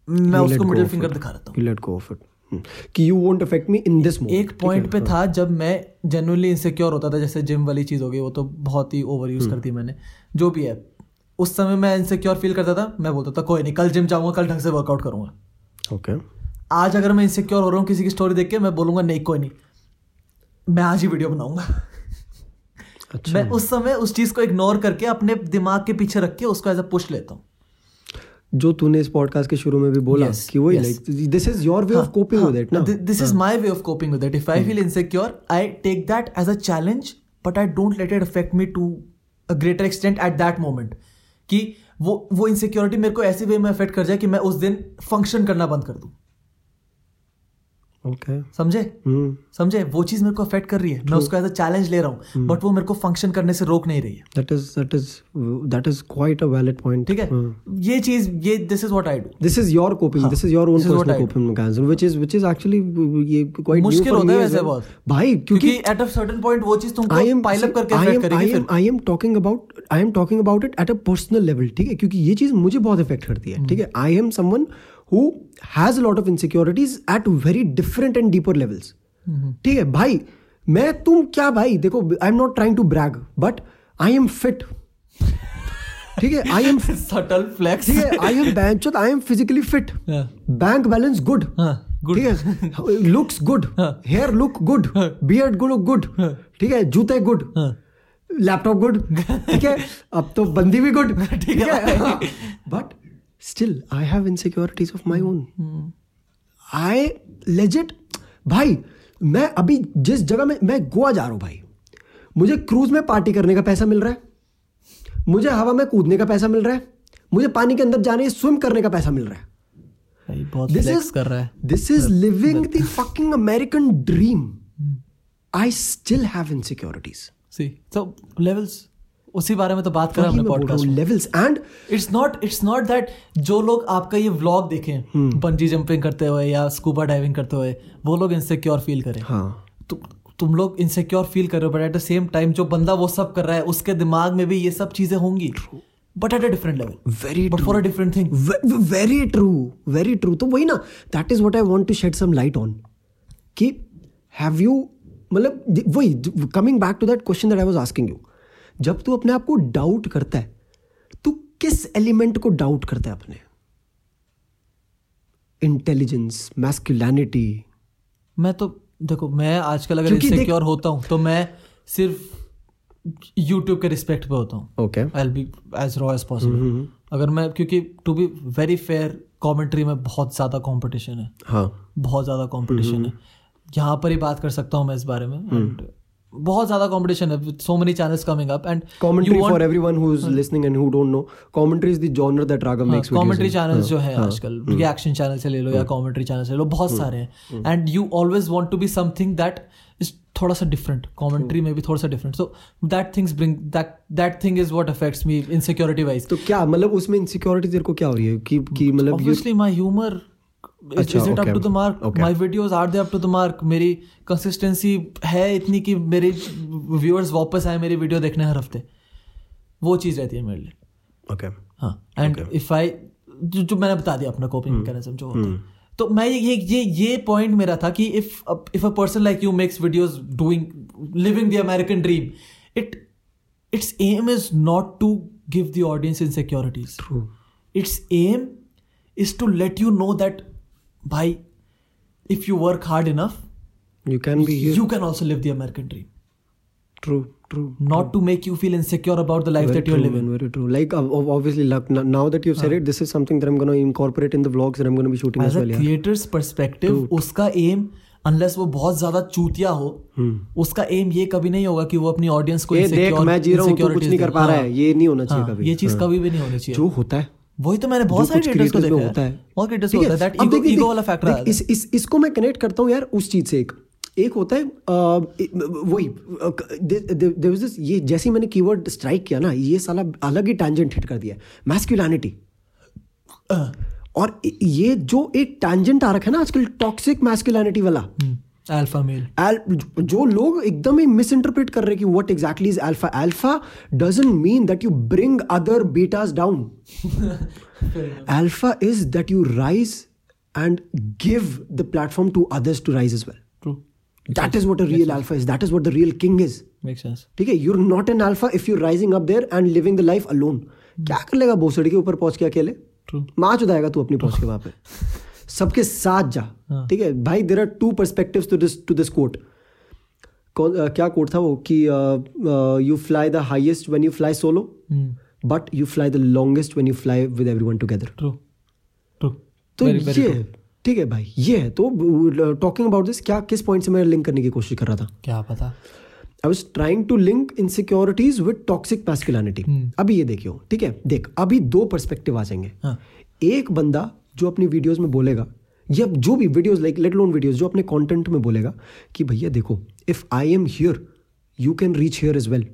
मैं उसको मिडिल फिंगर दिखा रहा let go of it. Hmm. कि you won't affect me in this हूँ एक point पे था जब मैं जेनुअनली इनसिक्योर होता था जैसे जिम वाली चीज़ हो गई वो तो बहुत ही ओवर यूज़ कर दी मैंने। जो भी है। उस समय मैं इनसिक्योर फील करता था मैं बोलता था कोई नहीं कल जिम जाऊँगा कल ढंग से वर्कआउट करूँगा। Okay. आज अगर मैं इनसिक्योर हो रहा हूँ किसी की स्टोरी देख के मैं बोलूँगा नहीं कोई नहीं मैं आज ही वीडियो बनाऊँगा। अच्छा। मैं उस समय उस चीज़ को इग्नोर करके अपने दिमाग के पीछे रख के उसको एज अ पुश लेता हूँ। जो तूने इस पॉडकास्ट के शुरू में भी बोला Yes, कि वही like this is your way of coping with it ना? This is my way of coping with it if I feel insecure I take that as a challenge but I don't let it affect me to a greater extent at that moment कि वो वो insecurity मेरे को ऐसे वे में affect कर जाए कि मैं उस दिन फ़ंक्शन करना बंद कर दूँ। ओके समझे? हम्म। समझे? वो चीज़ मेरे को अफेक्ट कर रही है। मैं उसको एज अ चैलेंज ले रहा हूँ बट वो मेरे को फ़ंक्शन करने से रोक नहीं रही है। That is that is that is quite a valid point ठीक है? ये चीज़ ये this is what I do this is your coping this is your own This is what personal coping mechanism which is which is actually ये quite मुश्किल होता है वैसे बहुत। भाई क्योंकि एट अ सर्टेन पॉइंट वो चीज़ तुमको am पाइल अप करके अफेक्ट करेगी फिर। I am talking about I am talking about it at a personal level ठीक है? क्योंकि ये चीज़ मुझे बहुत इफ़ेक्ट करती है ठीक है? I am someone who has a lot of insecurities at very different and deeper levels. ठीक है भाई मैं तुम क्या भाई? देखो I am not trying to brag but I am fit ठीक है आई एम सटल फ्लेक्स ठीक है I am bank I am physically fit हाँ। बैंक बैलेंस गुड हाँ, ठीक है लुक्स गुड हाँ। Hair look good beard good good ठीक है जूते गुड हाँ। लैपटॉप गुड ठीक है अब तो बंदी भी गुड ठीक है but still I have insecurities of my own I legit भाई मैं अभी जिस जगह में मैं गोवा जा रहा हूँ भाई मुझे क्रूज में पार्टी करने का पैसा मिल रहा है मुझे हवा में कूदने का पैसा मिल रहा है मुझे पानी के अंदर जाने स्विम करने का पैसा मिल रहा है। This is this flex is कर रहा है। this is living the fucking american dream. I still have insecurities. सी तो लेवल्स उसी बारे में तो बात कर रहे हमने podcast levels and it's not it's not that जो लोग आपका ये व्लॉग देखें बंजी जंपिंग करते हुए या स्कूबा डाइविंग करते हुए वो लोग इनसिक्योर फील करें। हाँ। तु, तुम लोग इनसिक्योर फील कर रहे हो but at the same time जो बंदा वो सब कर रहा है उसके दिमाग में भी ये सब चीज़ें होंगी। But at a different level very but for a different thing very true very true तो वही ना that is what I want to shed some light on कि have you मतलब वही coming back to that question that I was asking you जब तू अपने आप को डाउट करता है तू किस एलिमेंट को डाउट करता है अपने? इंटेलिजेंस मैस्कुलैनिटी मैं तो देखो मैं आजकल अगर इनसिक्योर होता हूँ तो मैं सिर्फ़ यूट्यूब के रिस्पेक्ट पे होता हूँ। Okay I be as raw as possible अगर मैं क्योंकि to be very fair commentary में बहुत ज़्यादा कंपटीशन है। हाँ। बहुत ज़्यादा कंपटीशन है। यहाँ पर ही बात कर सकता हूँ मैं इस बारे में हम्म। एंड बहुत ज़्यादा कंपटीशन है so many channels coming up and commentary for everyone who's listening and who don't know. Commentary is the genre that Raghav makes videos commentary. Channels जो हाँ, है आजकल रिएक्शन चैनल से ले लो या कॉमेंट्री चैनल से ले लो बहुत सारे हैं। And you always want to be something that is थोड़ा सा डिफरेंट कॉमेंट्री में भी थोड़ा सा different so that things bring that that thing is what affects me insecurity wise तो क्या मतलब उसमें इनसिक्योरिटी तेरे को क्या हो रही है? कि कि मतलब ऑब्वियसली माय ह्यूमर इज़ अच्छा, okay, to okay. To the mark मेरी कंसिस्टेंसी है इतनी कि मेरे व्यूअर्स वापस आए मेरी वीडियो देखने हर हफ़्ते। वो चीज़ रहती है मेरे लिए। Okay. हाँ एंड इफ़ आई जो मैंने बता दिया अपना कॉपिंग मैकेनिज्म जो होता है। तो मैं ये ये ये ये पॉइंट मेरा था कि if if a person like you makes videos doing living the American dream it its aim is not to give the audience insecurities true. Its aim is to let you know if you work hard enough you can be here you can also live the american dream true true not to make you feel insecure about the life very that you're true, living man, very true like ob- ob- obviously n- now that you've said uh. it this is something that i'm going to incorporate in the vlogs that i'm going to be shooting as as a well yeah creator's perspective उसका aim unless वो बहुत ज़्यादा चूतिया हो उसका M ये कभी नहीं होगा कि वो अपनी ऑडियंस को ये देख मैं जी रहा हूँ तू कुछ नहीं कर दे। पा रहा हाँ, है ये नहीं होना चाहिए हाँ, कभी ये चीज़ हाँ। कभी भी नहीं होनी चाहिए जो होता है वही तो मैंने बहुत सारे क्रिएटर्स को देखा होता है। बहुत क्रिएटर्स को होता है। दैट ईगो ईगो वाला फैक्टर इस, इस, इसको मैं कनेक्ट करता हूँ यार उस चीज़ से एक। एक होता है वही देयर वाज दिस ये जैसे ही मैंने कीवर्ड स्ट्राइक किया ना ये साला अलग ही टैंजेंट हिट कर दिया मैस्कुलिनिटी और ये जो एक टैंजेंट आ रखा है ना आजकल टॉक्सिक मैस्कुलिनिटी वाला अल्फ़ा मेल जो लोग एकदम ही मिस इंटरप्रेट कर रहे हैं कि what exactly is alpha alpha doesn't mean that you bring other betas down alpha is that you rise and give the platform to others to rise as well that is what a real alpha is that is what the real king is make sense ठीक है you're not an alpha if you rising up there and living the life alone क्या कर लेगा? भोसड़ी के ऊपर पहुँच के अकेले? माँ चुदाएगा तू अपनी पहुँच के वहाँ पे। सबके साथ जा। ठीक है? भाई there are two perspectives to this to this quote कौन क्या कोट था वो? कि you fly the highest when you fly solo but you fly the longest when you fly with everyone together true true तो ये ठीक है भाई ये है। तो टॉकिंग अबाउट दिस क्या किस पॉइंट से मैं लिंक करने की कोशिश कर रहा था? क्या पता? I was trying to link insecurities with toxic masculinity अभी ये देखियो ठीक है? देख अभी दो पर्सपेक्टिव आ जाएँगे। हाँ। एक बंदा जो अपनी वीडियोज़ में बोलेगा या जो भी videos like let alone videos जो अपने कंटेंट में बोलेगा कि भैया देखो if I am here you can reach here as well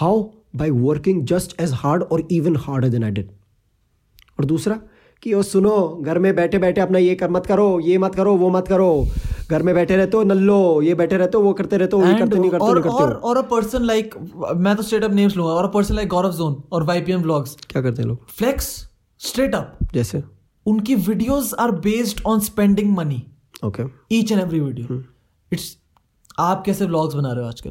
how by working just as hard और even hard than I did और दूसरा कि ओ सुनो घर में बैठे बैठे अपना ये कर मत करो ये मत करो वो मत करो। घर में बैठे रहते हो नल्लो ये बैठे रहते हो वो करते रहते हो ये करते नहीं करते और नहीं करते और और अ पर्सन लाइक मैं तो स्ट्रेट अप नेम्स लूँगा और a person like Gaurav zone और वाईपीएम व्लॉग्स क्या करते हैं लोग? फ्लेक्स स्ट्रेट अप जैसे। उनकी videos are based on spending money okay each and every. Video it's आप कैसे व्लॉग्स बना रहे हो आजकल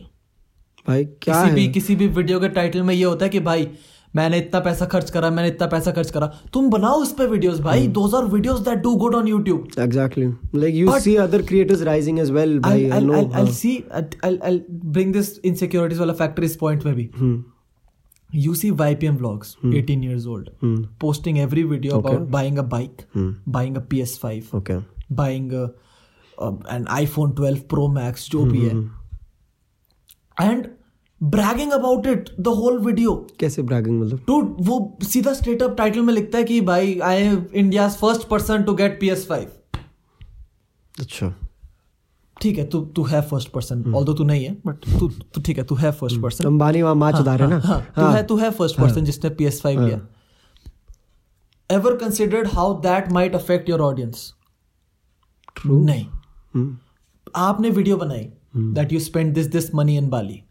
भाई क्या किसी है भी किसी भी वीडियो के टाइटल में ये होता है कि भाई मैंने इतना पैसा खर्च करा मैंने इतना पैसा खर्च करा तुम बनाओ उस पे वीडियोस भाई। Those are videos that do good on YouTube Exactly. Like you But- see other creators rising as well. By, I'll, I I'll, know. I'll, I'll हाँ. see I'll, I'll bring this insecurities वाला factor इस point में भी Hmm. You see YPM vlogs 18 years old Hmm. posting every video Okay. about buying a bike Hmm. buying a PS5 Okay. buying a, a, an iPhone 12 Pro Max जो भी है Hmm. and bragging about it the whole video कैसे bragging मतलब Dude, वो सीधा straight up title में लिखता है कि भाई I am India first person to get P S five अच्छा ठीक है तू तू है फ़र्स्ट पर्सन ऑल तू नहीं है बट तू तू ठीक है तू है फ़र्स्ट पर्सन अंबानी वहाँ माँ चुदा रहे ना? हाँ, तू है। तू है फ़र्स्ट पर्सन जिसने पी एस फाइव लिया ever considered how that might affect your audience true नहीं। Hmm. आपने वीडियो बनाई that you spend this this money in Bali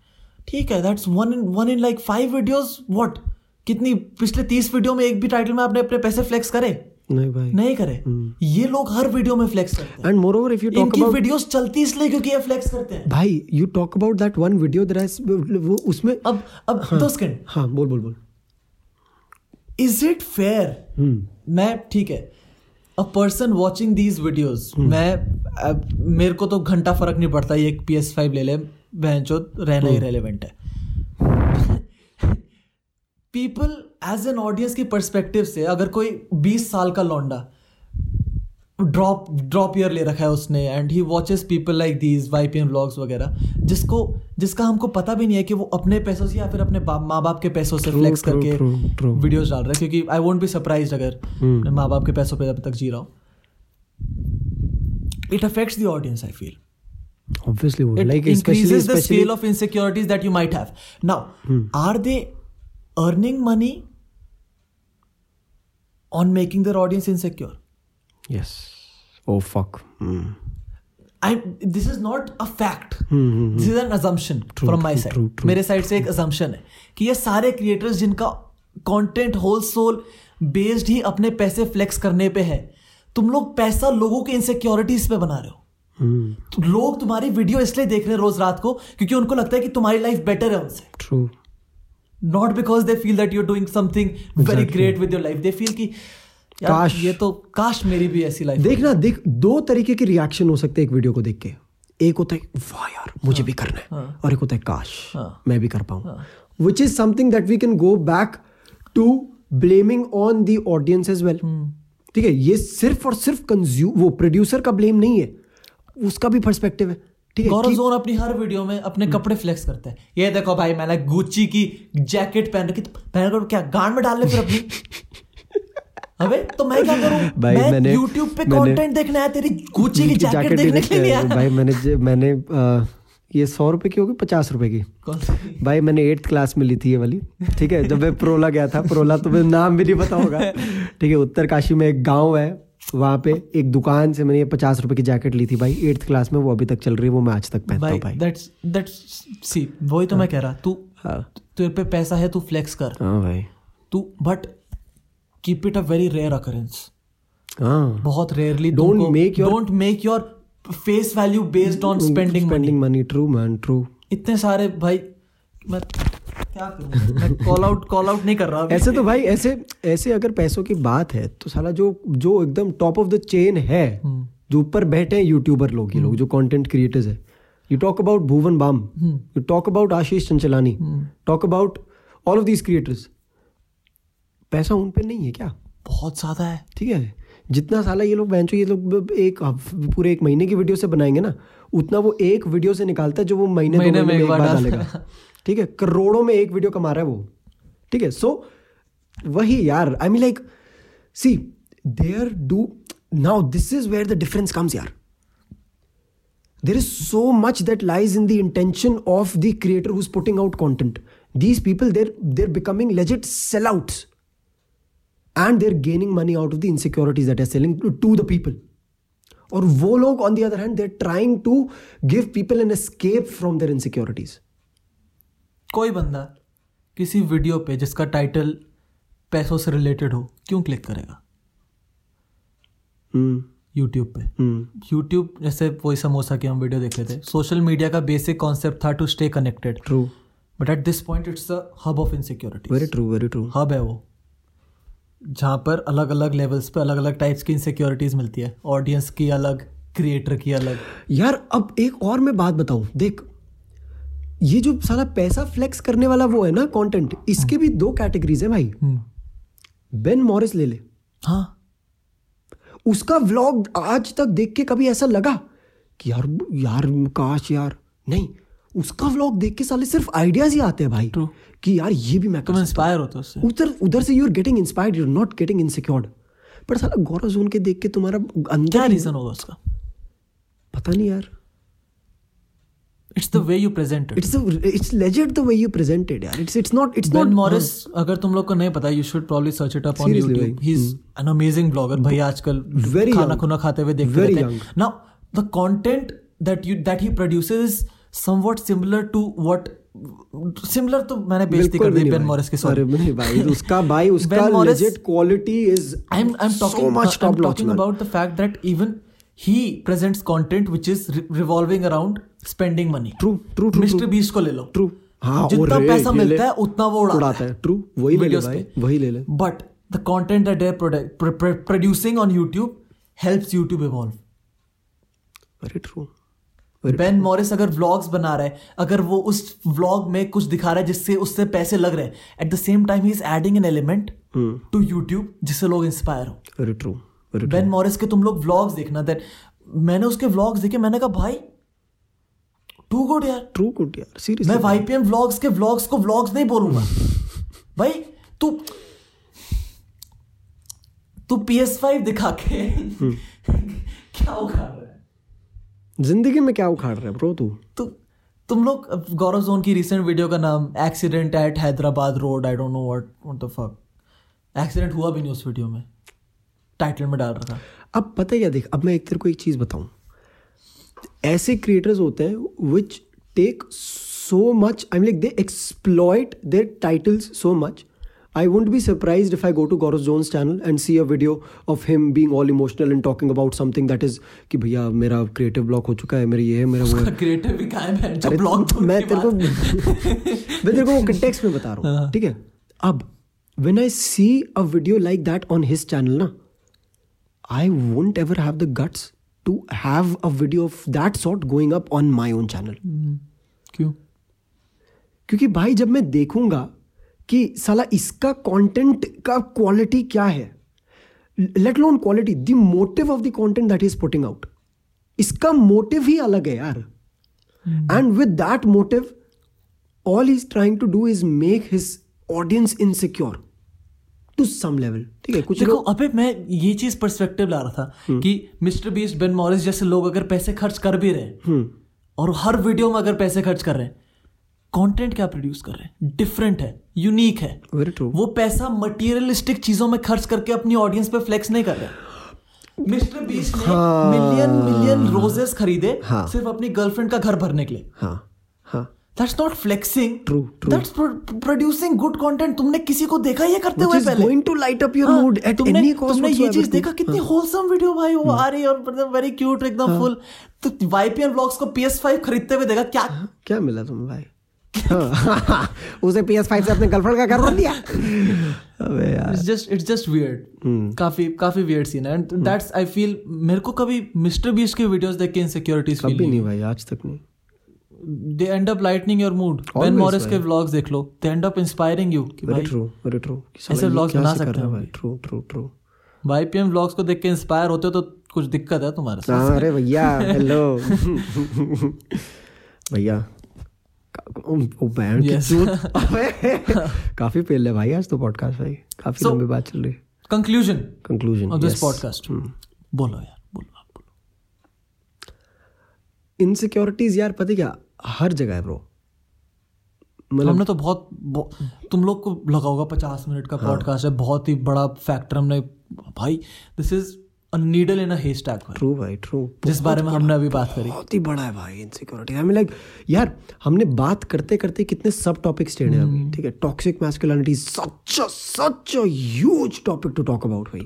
ठीक है that's one in one in like five videos what कितनी पिछले तीस video में एक भी टाइटल में आपने अपने पैसे फ्लेक्स करे? नहीं भाई। नहीं करे। ये लोग हर वीडियो में फ्लेक्स करते हैं। And moreover if you talk about videos चलती इसलिए क्योंकि ये फ्लेक्स करते हैं। भाई you talk about that one video that वो उसमें अब अब दो सेकंड हाँ बोल बोल बोल। इज़ इट फेयर मैं ठीक है। A person watching these videos मैं मेरे को तो घंटा फ़र्क नहीं पड़ता ये पी एस फाइव ले ले बहन रहना ही रेलिवेंट है। पीपल एज एन ऑडियंस की परस्पेक्टिव से अगर कोई बीस साल का लौंडा ड्रॉप ड्रॉप ईयर ले रखा है उसने and he watches people like these YPM vlogs वगैरह जिसको जिसका हमको पता भी नहीं है कि वो अपने पैसों से या फिर अपने माँ बाप के पैसों से फ्लेक्स करके. वीडियोस डाल रहे हैं क्योंकि आई वोंट बी सरप्राइज़ अगर मैं माँ बाप के पैसों पे अब तक जी रहा हूँ it affects the audience i feel obviously would. it like especially increases the scale of insecurities that you might have now are they earning money on making their audience insecure yes oh fuck Hmm. I this is not a fact. Mm-hmm. This is an assumption true, from my true, side. true, true. मेरे side से एक assumption है कि ये सारे creators जिनका content whole soul based ही अपने पैसे flex करने पे है तुम लोग पैसा लोगों के इनसिक्योरिटीज पे बना रहे हो Hmm. तो लोग तुम्हारी वीडियो इसलिए देख रहे हैं रोज रात को क्योंकि उनको लगता है कि तुम्हारी लाइफ बेटर है उनसे true not because they feel that you are doing something very great with your life they feel कि काश। ये तो काश मेरी भी ऐसी लाइफ देख ना देख दो तरीके के रिएक्शन हो सकते हैं एक वीडियो को देख के। एक होता है वाह यार मुझे हाँ, भी करना है। हाँ, और एक होता है काश हाँ। मैं भी कर पाऊँ। Which is something that we can go back to blaming on the audience as well ठीक है ये सिर्फ़ और सिर्फ़ कंज्यूम वो प्रोड्यूसर का ब्लेम नहीं है। उसका भी पर्सपेक्टिव है। ठीक है गौरव जोन अपनी हर वीडियो में अपने कपड़े फ्लेक्स करते हैं। ये देखो भाई मैंने गुच्ची की जैकेट पहन रखी पहन कर क्या गांड में डाल ले फिर अपनी? अबे तो मैं क्या करूँ? भाई मैं मैंने- YouTube पे कंटेंट देखना है तेरी गुच्ची की जैकेट देखने के लिए। आया। भाई मैंने मैंने ये सौ रुपए की होगी पचास रुपए की? कौन भाई मैंने एट्थ क्लास में ली थी ये वाली। ठीक है जब मैं प्रोला गया था प्रोला तो मैं नाम भी नहीं पता होगा। ठीक है उत्तर काशी में एक गाँव है वहाँ पे एक दुकान से मैंने ये पचास रुपए की जैकेट ली थी भाई। एट्थ क्लास में वो अभी तक चल रही है वो मैं आज तक पहनता भाई हूँ भाई। दैट्स दैट्स सी वही तो मैं कह रहा तू हाँ। तेरे पे पैसा है तू फ्लेक्स कर। हाँ भाई। तू but keep it a very rare occurrence हाँ। बहुत rarely Don't make your- don't make your face value based on spending spending money true man true इतने सारे भाई मैं क्या करूँ? मैं कॉल आउट कॉल आउट नहीं कर रहा ऐसे तो भाई ऐसे ऐसे अगर पैसों की बात है तो साला जो जो एकदम टॉप ऑफ़ द चेन है हम्म। जो ऊपर बैठे हैं यूट्यूबर लोग ये लोग जो कंटेंट क्रिएटर्स है। You talk about Bhuvan Bam you talk about Ashish Chanchlani talk about all of these creators पैसा उन पे नहीं है क्या? बहुत ज़्यादा है। ठीक है? जितना साला ये लोग बेंचो ये लोग एक पूरे एक महीने की वीडियो से बनाएँगे ना उतना वो एक वीडियो से निकालता है जो वो महीने महीने में एक बार डालेगा। ठीक है? करोड़ों में एक वीडियो कमा रहा है वो। ठीक है? सो वही यार I mean like see there do now this is where the difference comes यार। There there is so much that lies in the intention of the creator who's putting out content. These people they're they're becoming legit sellouts and they're gaining money out of the insecurities that are selling to the people और वो लोग on the other hand they're trying to give people an escape from their insecurities कोई बंदा किसी video पे जिसका title पैसों से रिलेटेड हो क्यों क्लिक करेगा? यूट्यूब पे। यूट्यूब जैसे वही समोसा के हम वीडियो देख रहे थे सोशल मीडिया का बेसिक कॉन्सेप्ट था to stay connected true but at this point it's hub of insecurity very true very true hub है वो। जहाँ पर अलग अलग लेवल्स पे अलग अलग टाइप्स की इनसिक्योरिटीज मिलती है। ऑडियंस की अलग क्रिएटर की अलग। यार अब एक और मैं बात बताऊँ। देख ये जो सारा पैसा फ्लेक्स करने वाला वो है ना कंटेंट इसके भी दो कैटेगरीज है भाई। बेन मॉरिस ले ले। हाँ। उसका व्लॉग आज तक देख के कभी ऐसा लगा कि यार यार काश यार। नहीं उसका व्लॉग देख के साले सिर्फ़ आइडियाज़ ही आते हैं भाई। True. कि यार ये भी मैं तुम इंस्पायर होते हो उससे। उधर उधर से you are getting inspired you are not getting insecured पर साला गौरव जोन के देख के तुम्हारा अंदर क्या रीजन होगा उसका? पता नहीं यार। It's the way you present it it's it's legend the way you presented यार। It's it's not it's not Morris अगर तुम लोग को नहीं पता you should probably search it up on भाई. He is an amazing blogger भाई आजकल Very खाना खुना खाते हुए देखते रहते हैं। Now the content that you that he produces somewhat similar to what similar तो मैंने बेइज्जती कर दी बेन मॉरिस की सॉरी नहीं भाई उसका भाई उसका I'm I'm so talking much I'm top notch talking man. about the fact that even he presents content which is re- revolving around spending money. True, true, true, Mr. Beast को ले लो. True. हाँ जितना पैसा मिलता है उतना वो उड़ाता, है ट्रू वही ले ले भाई वही ले ले But the content that they're produ- pr- pr- producing on YouTube helps YouTube evolve. Very true Ben Morris अगर व्लॉग्स बना रहा है अगर वो उस व्लॉग में कुछ दिखा रहा है जिससे उससे पैसे लग रहे हैं at the same time he is adding an element Hmm. To YouTube जिससे लोग इंस्पायर हो। वेरी ट्रू बेन मॉरिस के तुम लोग व्लॉग्स देखना देन मैंने उसके व्लॉग्स देखे मैंने कहा भाई टू गुड यार। ट्रू गुड यार मैं वाईपीएम व्लॉग्स के व्लॉग्स को व्लॉग्स नहीं बोलूँगा। भाई तू तू PS5 दिखा के क्या उखाड़ रहा है? ज़िंदगी में क्या उखाड़ रहे है ब्रो तू? तो तुम लोग गौरव जोन की रिसेंट वीडियो का नाम accident at Hyderabad road I don't know what what the fuck accident हुआ भी नहीं उस वीडियो में। टाइटल में डाल रखा। अब पता है क्या देख अब मैं एक तेरे को एक चीज़ बताऊँ। ऐसे क्रिएटर्स होते हैं which take so much I like they exploit their titles so much I won't be surprise if I go to Gaurav Zone's channel and see a video of him being all emotional and talking about something that is कि भैया मेरा creative block हो चुका है मेरा ये है मेरा वो है। क्रिएटिव भी कायम है जो अरे तो मैं तेरे को मैं तेरे को कंटेक्स्ट में बता रहा हूँ ठीक है? अब when I see a video like that on his channel ना I won't ever have the guts to have a video of that sort going up on my own channel क्यों? क्योंकि भाई जब मैं देखूँगा कि साला इसका कंटेंट का क्वालिटी क्या है? Let alone quality the motive of the content that is putting out इसका मोटिव ही अलग है यार। And with that motive all is trying to do is make his audience insecure to some level ठीक है कुछ देखो अबे मैं ये चीज़ पर्सपेक्टिव ला रहा था कि मिस्टर बीस्ट बेन मॉरिस जैसे लोग अगर पैसे खर्च कर भी रहे हैं हम्म और हर वीडियो में अगर पैसे खर्च कर रहे हैं कंटेंट क्या प्रोड्यूस कर रहे हैं? डिफरेंट है यूनिक है। वेरी ट्रू वो पैसा मटेरियलिस्टिक चीज़ों में खर्च करके अपनी ऑडियंस पे फ्लेक्स नहीं कर रहे मिस्टर बीस्ट ने मिलियन मिलियन रोजेस खरीदे हाँ। सिर्फ़ अपनी गर्लफ्रेंड का घर भरने के लिए। हाँ हाँ। That's not flexing True, true. That's producing good content तुमने किसी को देखा ये करते हुए पहले? going to light up your हाँ, mood at तुमने, any cost तुमने ये चीज़ देखा कितनी होलसम वीडियो भाई वो आ रही है और मतलब वेरी क्यूट एकदम फुल तो वाईपीएल व्लॉग्स को PS5 खरीदते हुए देखा क्या क्या मिला तुम्हें भाई? हाँ, उसे PS5 से अपने गर्लफ्रेंड का घर बन दिया। अबे यार। It's just it's just weird काफ़ी काफ़ी वियर्ड सीन है। एंड दैट्स आई फील मेरे को कभी मिस्टर बीस्ट के वीडियोस देख के इनसिक्योरिटीज फील कभी नहीं भाई आज तक नहीं। They end up lightening your mood Ben Morris के व्लॉग्स देख लो। They end up inspiring you कि भाई ट्रू वेरी ट्रू ऐसे vlogs बना सकते हैं भाई? True true true YPM vlogs को देख के इंस्पायर होते हो तो कुछ दिक्कत है तुम्हारे साथ? हाँ अरे भैया हेलो भैया बैंड Yes. काफ़ी पेल है भाई आज तो पॉडकास्ट भाई। काफ़ी So- लंबी बात चल रही conclusion conclusion of this podcast बोलो यार बोलो आप बोलो। इनसिक्योरिटीज यार पता क्या? हर जगह है ब्रो मतलब हमने तो बहुत, बहुत तुम लोग को लगा होगा पचास मिनट का हाँ। पॉडकास्ट है बहुत ही बड़ा फैक्टर हमने भाई this is needle in a stack true भाई ट्रू जिस बारे में हमने अभी बात करी। बहुत ही बड़ा है भाई इनसिक्योरिटी आई मीन लाइक यार हमने बात करते करते कितने सब टॉपिक्स हैं अभी ठीक है? Toxic masculinity such such a huge topic to talk about भाई।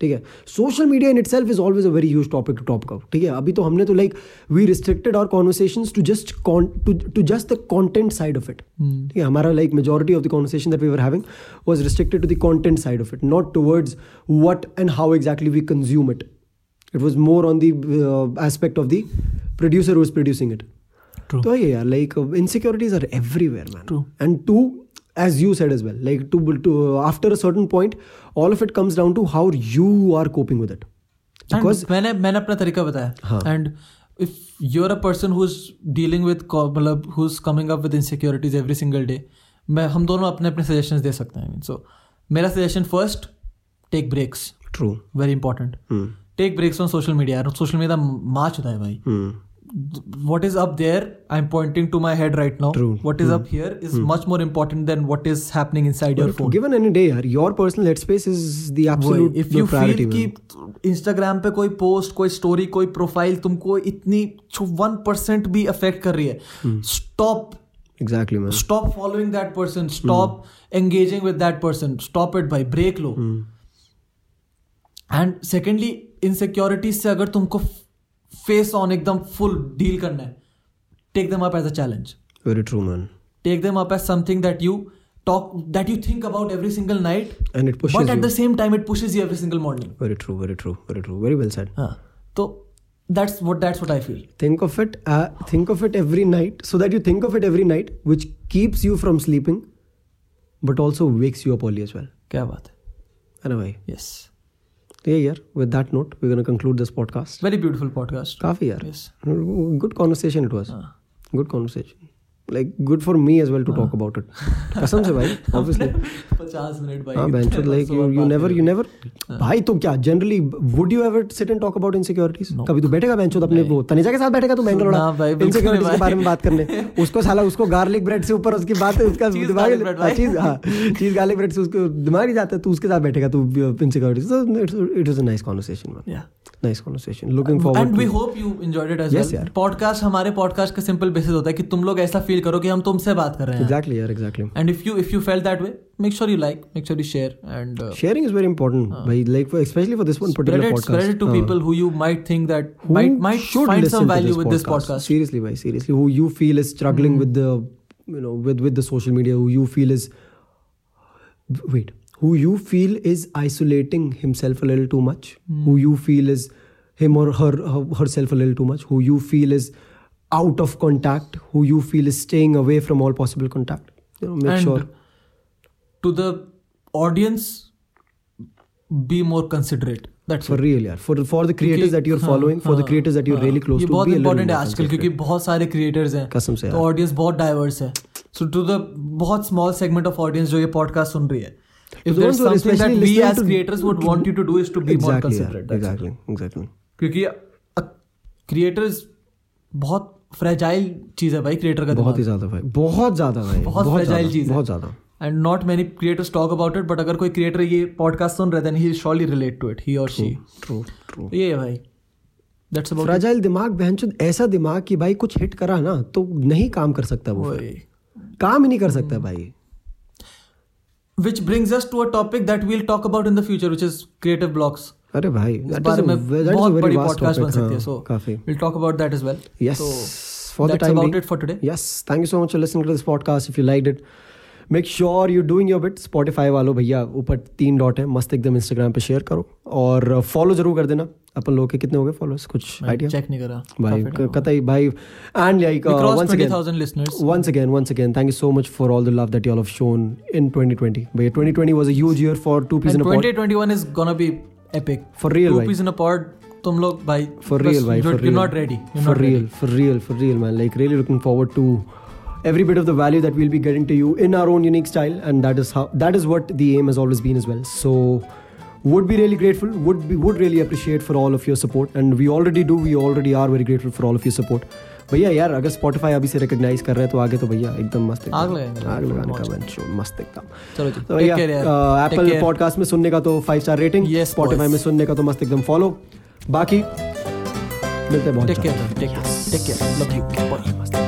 ठीक है? Social media in itself is always a very huge topic to talk about ठीक है? अभी तो हमने तो like we restricted our conversations to just to to just the content side of it ठीक है? हमारा like majority of the conversation that we were having was restricted to the content side of it not towards what and how exactly we consume it it was more on the uh, aspect of the producer who was producing it. True. so yeah like uh, insecurities are everywhere as you said as well like to, to after a certain point all of it comes down to how you are coping with it. Because And मैंने मैंने अपना तरीका। बताया। And if you are a person who is dealing with मतलब who is coming up with insecurities every single day मैं हम दोनों अपने अपने सजेशंस दे सकते हैं। सो मेरा suggestion first take breaks true very important. Take breaks on social media social media माच होता है भाई। Hmm. What is up there i'm pointing to my head right now True. what is up here is much more important than what is happening inside but your phone given any day yaar, your personal headspace is the absolute if you priority feel man. कि Instagram पे कोई post कोई story कोई profile तुमको इतनी one percent भी affect कर रही है stop exactly man stop following that person stop engaging with that person stop it भाई ब्रेक लो एंड सेकेंडली इनसिक्योरिटीज से अगर तुमको फेस ऑन एकदम फुल डील करना है। Take them up as a challenge very true man take them up as something that you talk that you think about every single night and it pushes but at the same time it pushes you every single morning very true very true very true very well said हाँ तो that's what that's what I feel think of it think of it every night so that you think of it every night which keeps you from sleeping but also wakes you up all as well क्या बात है। अरे भाई। Yes. yeah, yeah. With that note, we're going to conclude this podcast. Very beautiful podcast. Kafi, yeah. Yes. Good conversation it was. Ah. Good conversation. Like good for me as well to talk about it कसम से भाई obviously पचास minute भाई हाँ bench like you you never you never भाई तो क्या generally would you ever sit and talk about insecurities कभी तो बैठेगा बेंच अपने वो तनेजा के साथ बैठेगा तो बैंगलोर भाई, इनसिक्योरिटीज के बारे में बात करने। उसको साला उसको गार्लिक ब्रेड से ऊपर उसकी बात है उसका दिमाग garlic चीज़ हाँ चीज़ गार्लिक ब्रेड से उसको दिमाग ही जाता है तू उसके साथ बैठेगा तू insecurities it is a nice conversation man Yeah. Nice conversation looking forward and we hope you enjoyed it as Yes, यार। पॉडकास्ट हमारे पॉडकास्ट का सिंपल बेसिस होता है कि तुम लोग ऐसा फील करो कि हम तुमसे बात कर रहे हैं एग्जैक्टली यार exactly and if you if you feel that way make sure you like make sure you share and sharing is very important भाई like for, especially for this one particular spread it, podcast spread it to हाँ. people who you might think that who might might should find some to value with this podcast. Seriously, bhai, seriously, who you feel is struggling mm. with the, you know, with with the social media, who you feel is, wait, who you feel is isolating himself a little too much, who you feel is him or her, her herself a little too much, who you feel is out of contact, who you feel is staying away from all possible contact. You know, make and sure. to the audience, be more considerate. That's For real, yeah. For for the creators that you're हाँ, following, for the हाँ, creators that you're हाँ. really close ये to, बहुत be a little important है आजकल क्योंकि बहुत सारे क्रिएटर्स हैं कसम से तो यार. ऑडियंस बहुत डाइवर्स है सो टू द बहुत स्मॉल सेगमेंट ऑफ़ ऑडियंस जो ये पॉडकास्ट सुन रही है if the there ones who are something that especially we listening as to- creators would want you to do is to be exactly, yeah, exactly, exactly. क्योंकि creators बहुत fragile चीज़ है भाई क्रिएटर का बहुत ही ज़्यादा भाई बहुत ज़्यादा भाई बहुत fragile ज़्यादा, चीज़ है। बहुत ज़्यादा। And not many creators talk about it but अगर कोई क्रिएटर ये पॉडकास्ट सुन रहे then he surely relate to it he और शी ट्रू ट्रू ये है भाई। दैट्स अबाउट फ्रेजाइल दिमाग बहनचोद ऐसा दिमाग कि भाई कुछ हिट करा ना तो नहीं काम कर सकता वो काम ही नहीं कर सकता भाई। Which brings us to a topic that we'll talk about in the future which is creative blocks अरे भाई इस बारे में बहुत बड़ी पॉडकास्ट बन सकती है हाँ, सो काफ़ी we'll talk about that as well yes so for the that's time about being it for today yes thank you so much for listening to this podcast if you liked it make sure you doing your bit Spotify वालों भैया ऊपर तीन dot है मस्त एकदम Instagram पे share करो और फॉलो ज़रूर कर देना अपन लोग के कितने हो गए फॉलोअर्स कुछ आइडिया चेक नहीं करा। भाई कतई भाई and like once again listeners once again once again thank you so much for all the love that you all have shown in 2020 भाई 2020 was a huge year for two peas in a pod 2021 is gonna be epic for real two peas in a pod तुम लोग भाई for real भाई for real not ready for real for real for real man like really looking forward to every bit of the value that we'll be getting to you in our own unique style and that is how that is what the aim has always been as well. So would be really grateful would be would really appreciate for all of your support and we already do we already are very grateful for all of your support भैया यार अगर Spotify अभी से recognise कर रहे हैं तो आगे तो भैया एकदम मस्त। आग लगाएँगे आग लगाने का bench show, मस्त एकदम चलो जी तो भैया एप्पल पॉडकास्ट में सुनने का तो five star rating Yes, Spotify boys. में सुनने का तो मस्त एकदम फॉलो बाकी मिलते हैं बहुत take care जल्द। take care take care love you bye मस्त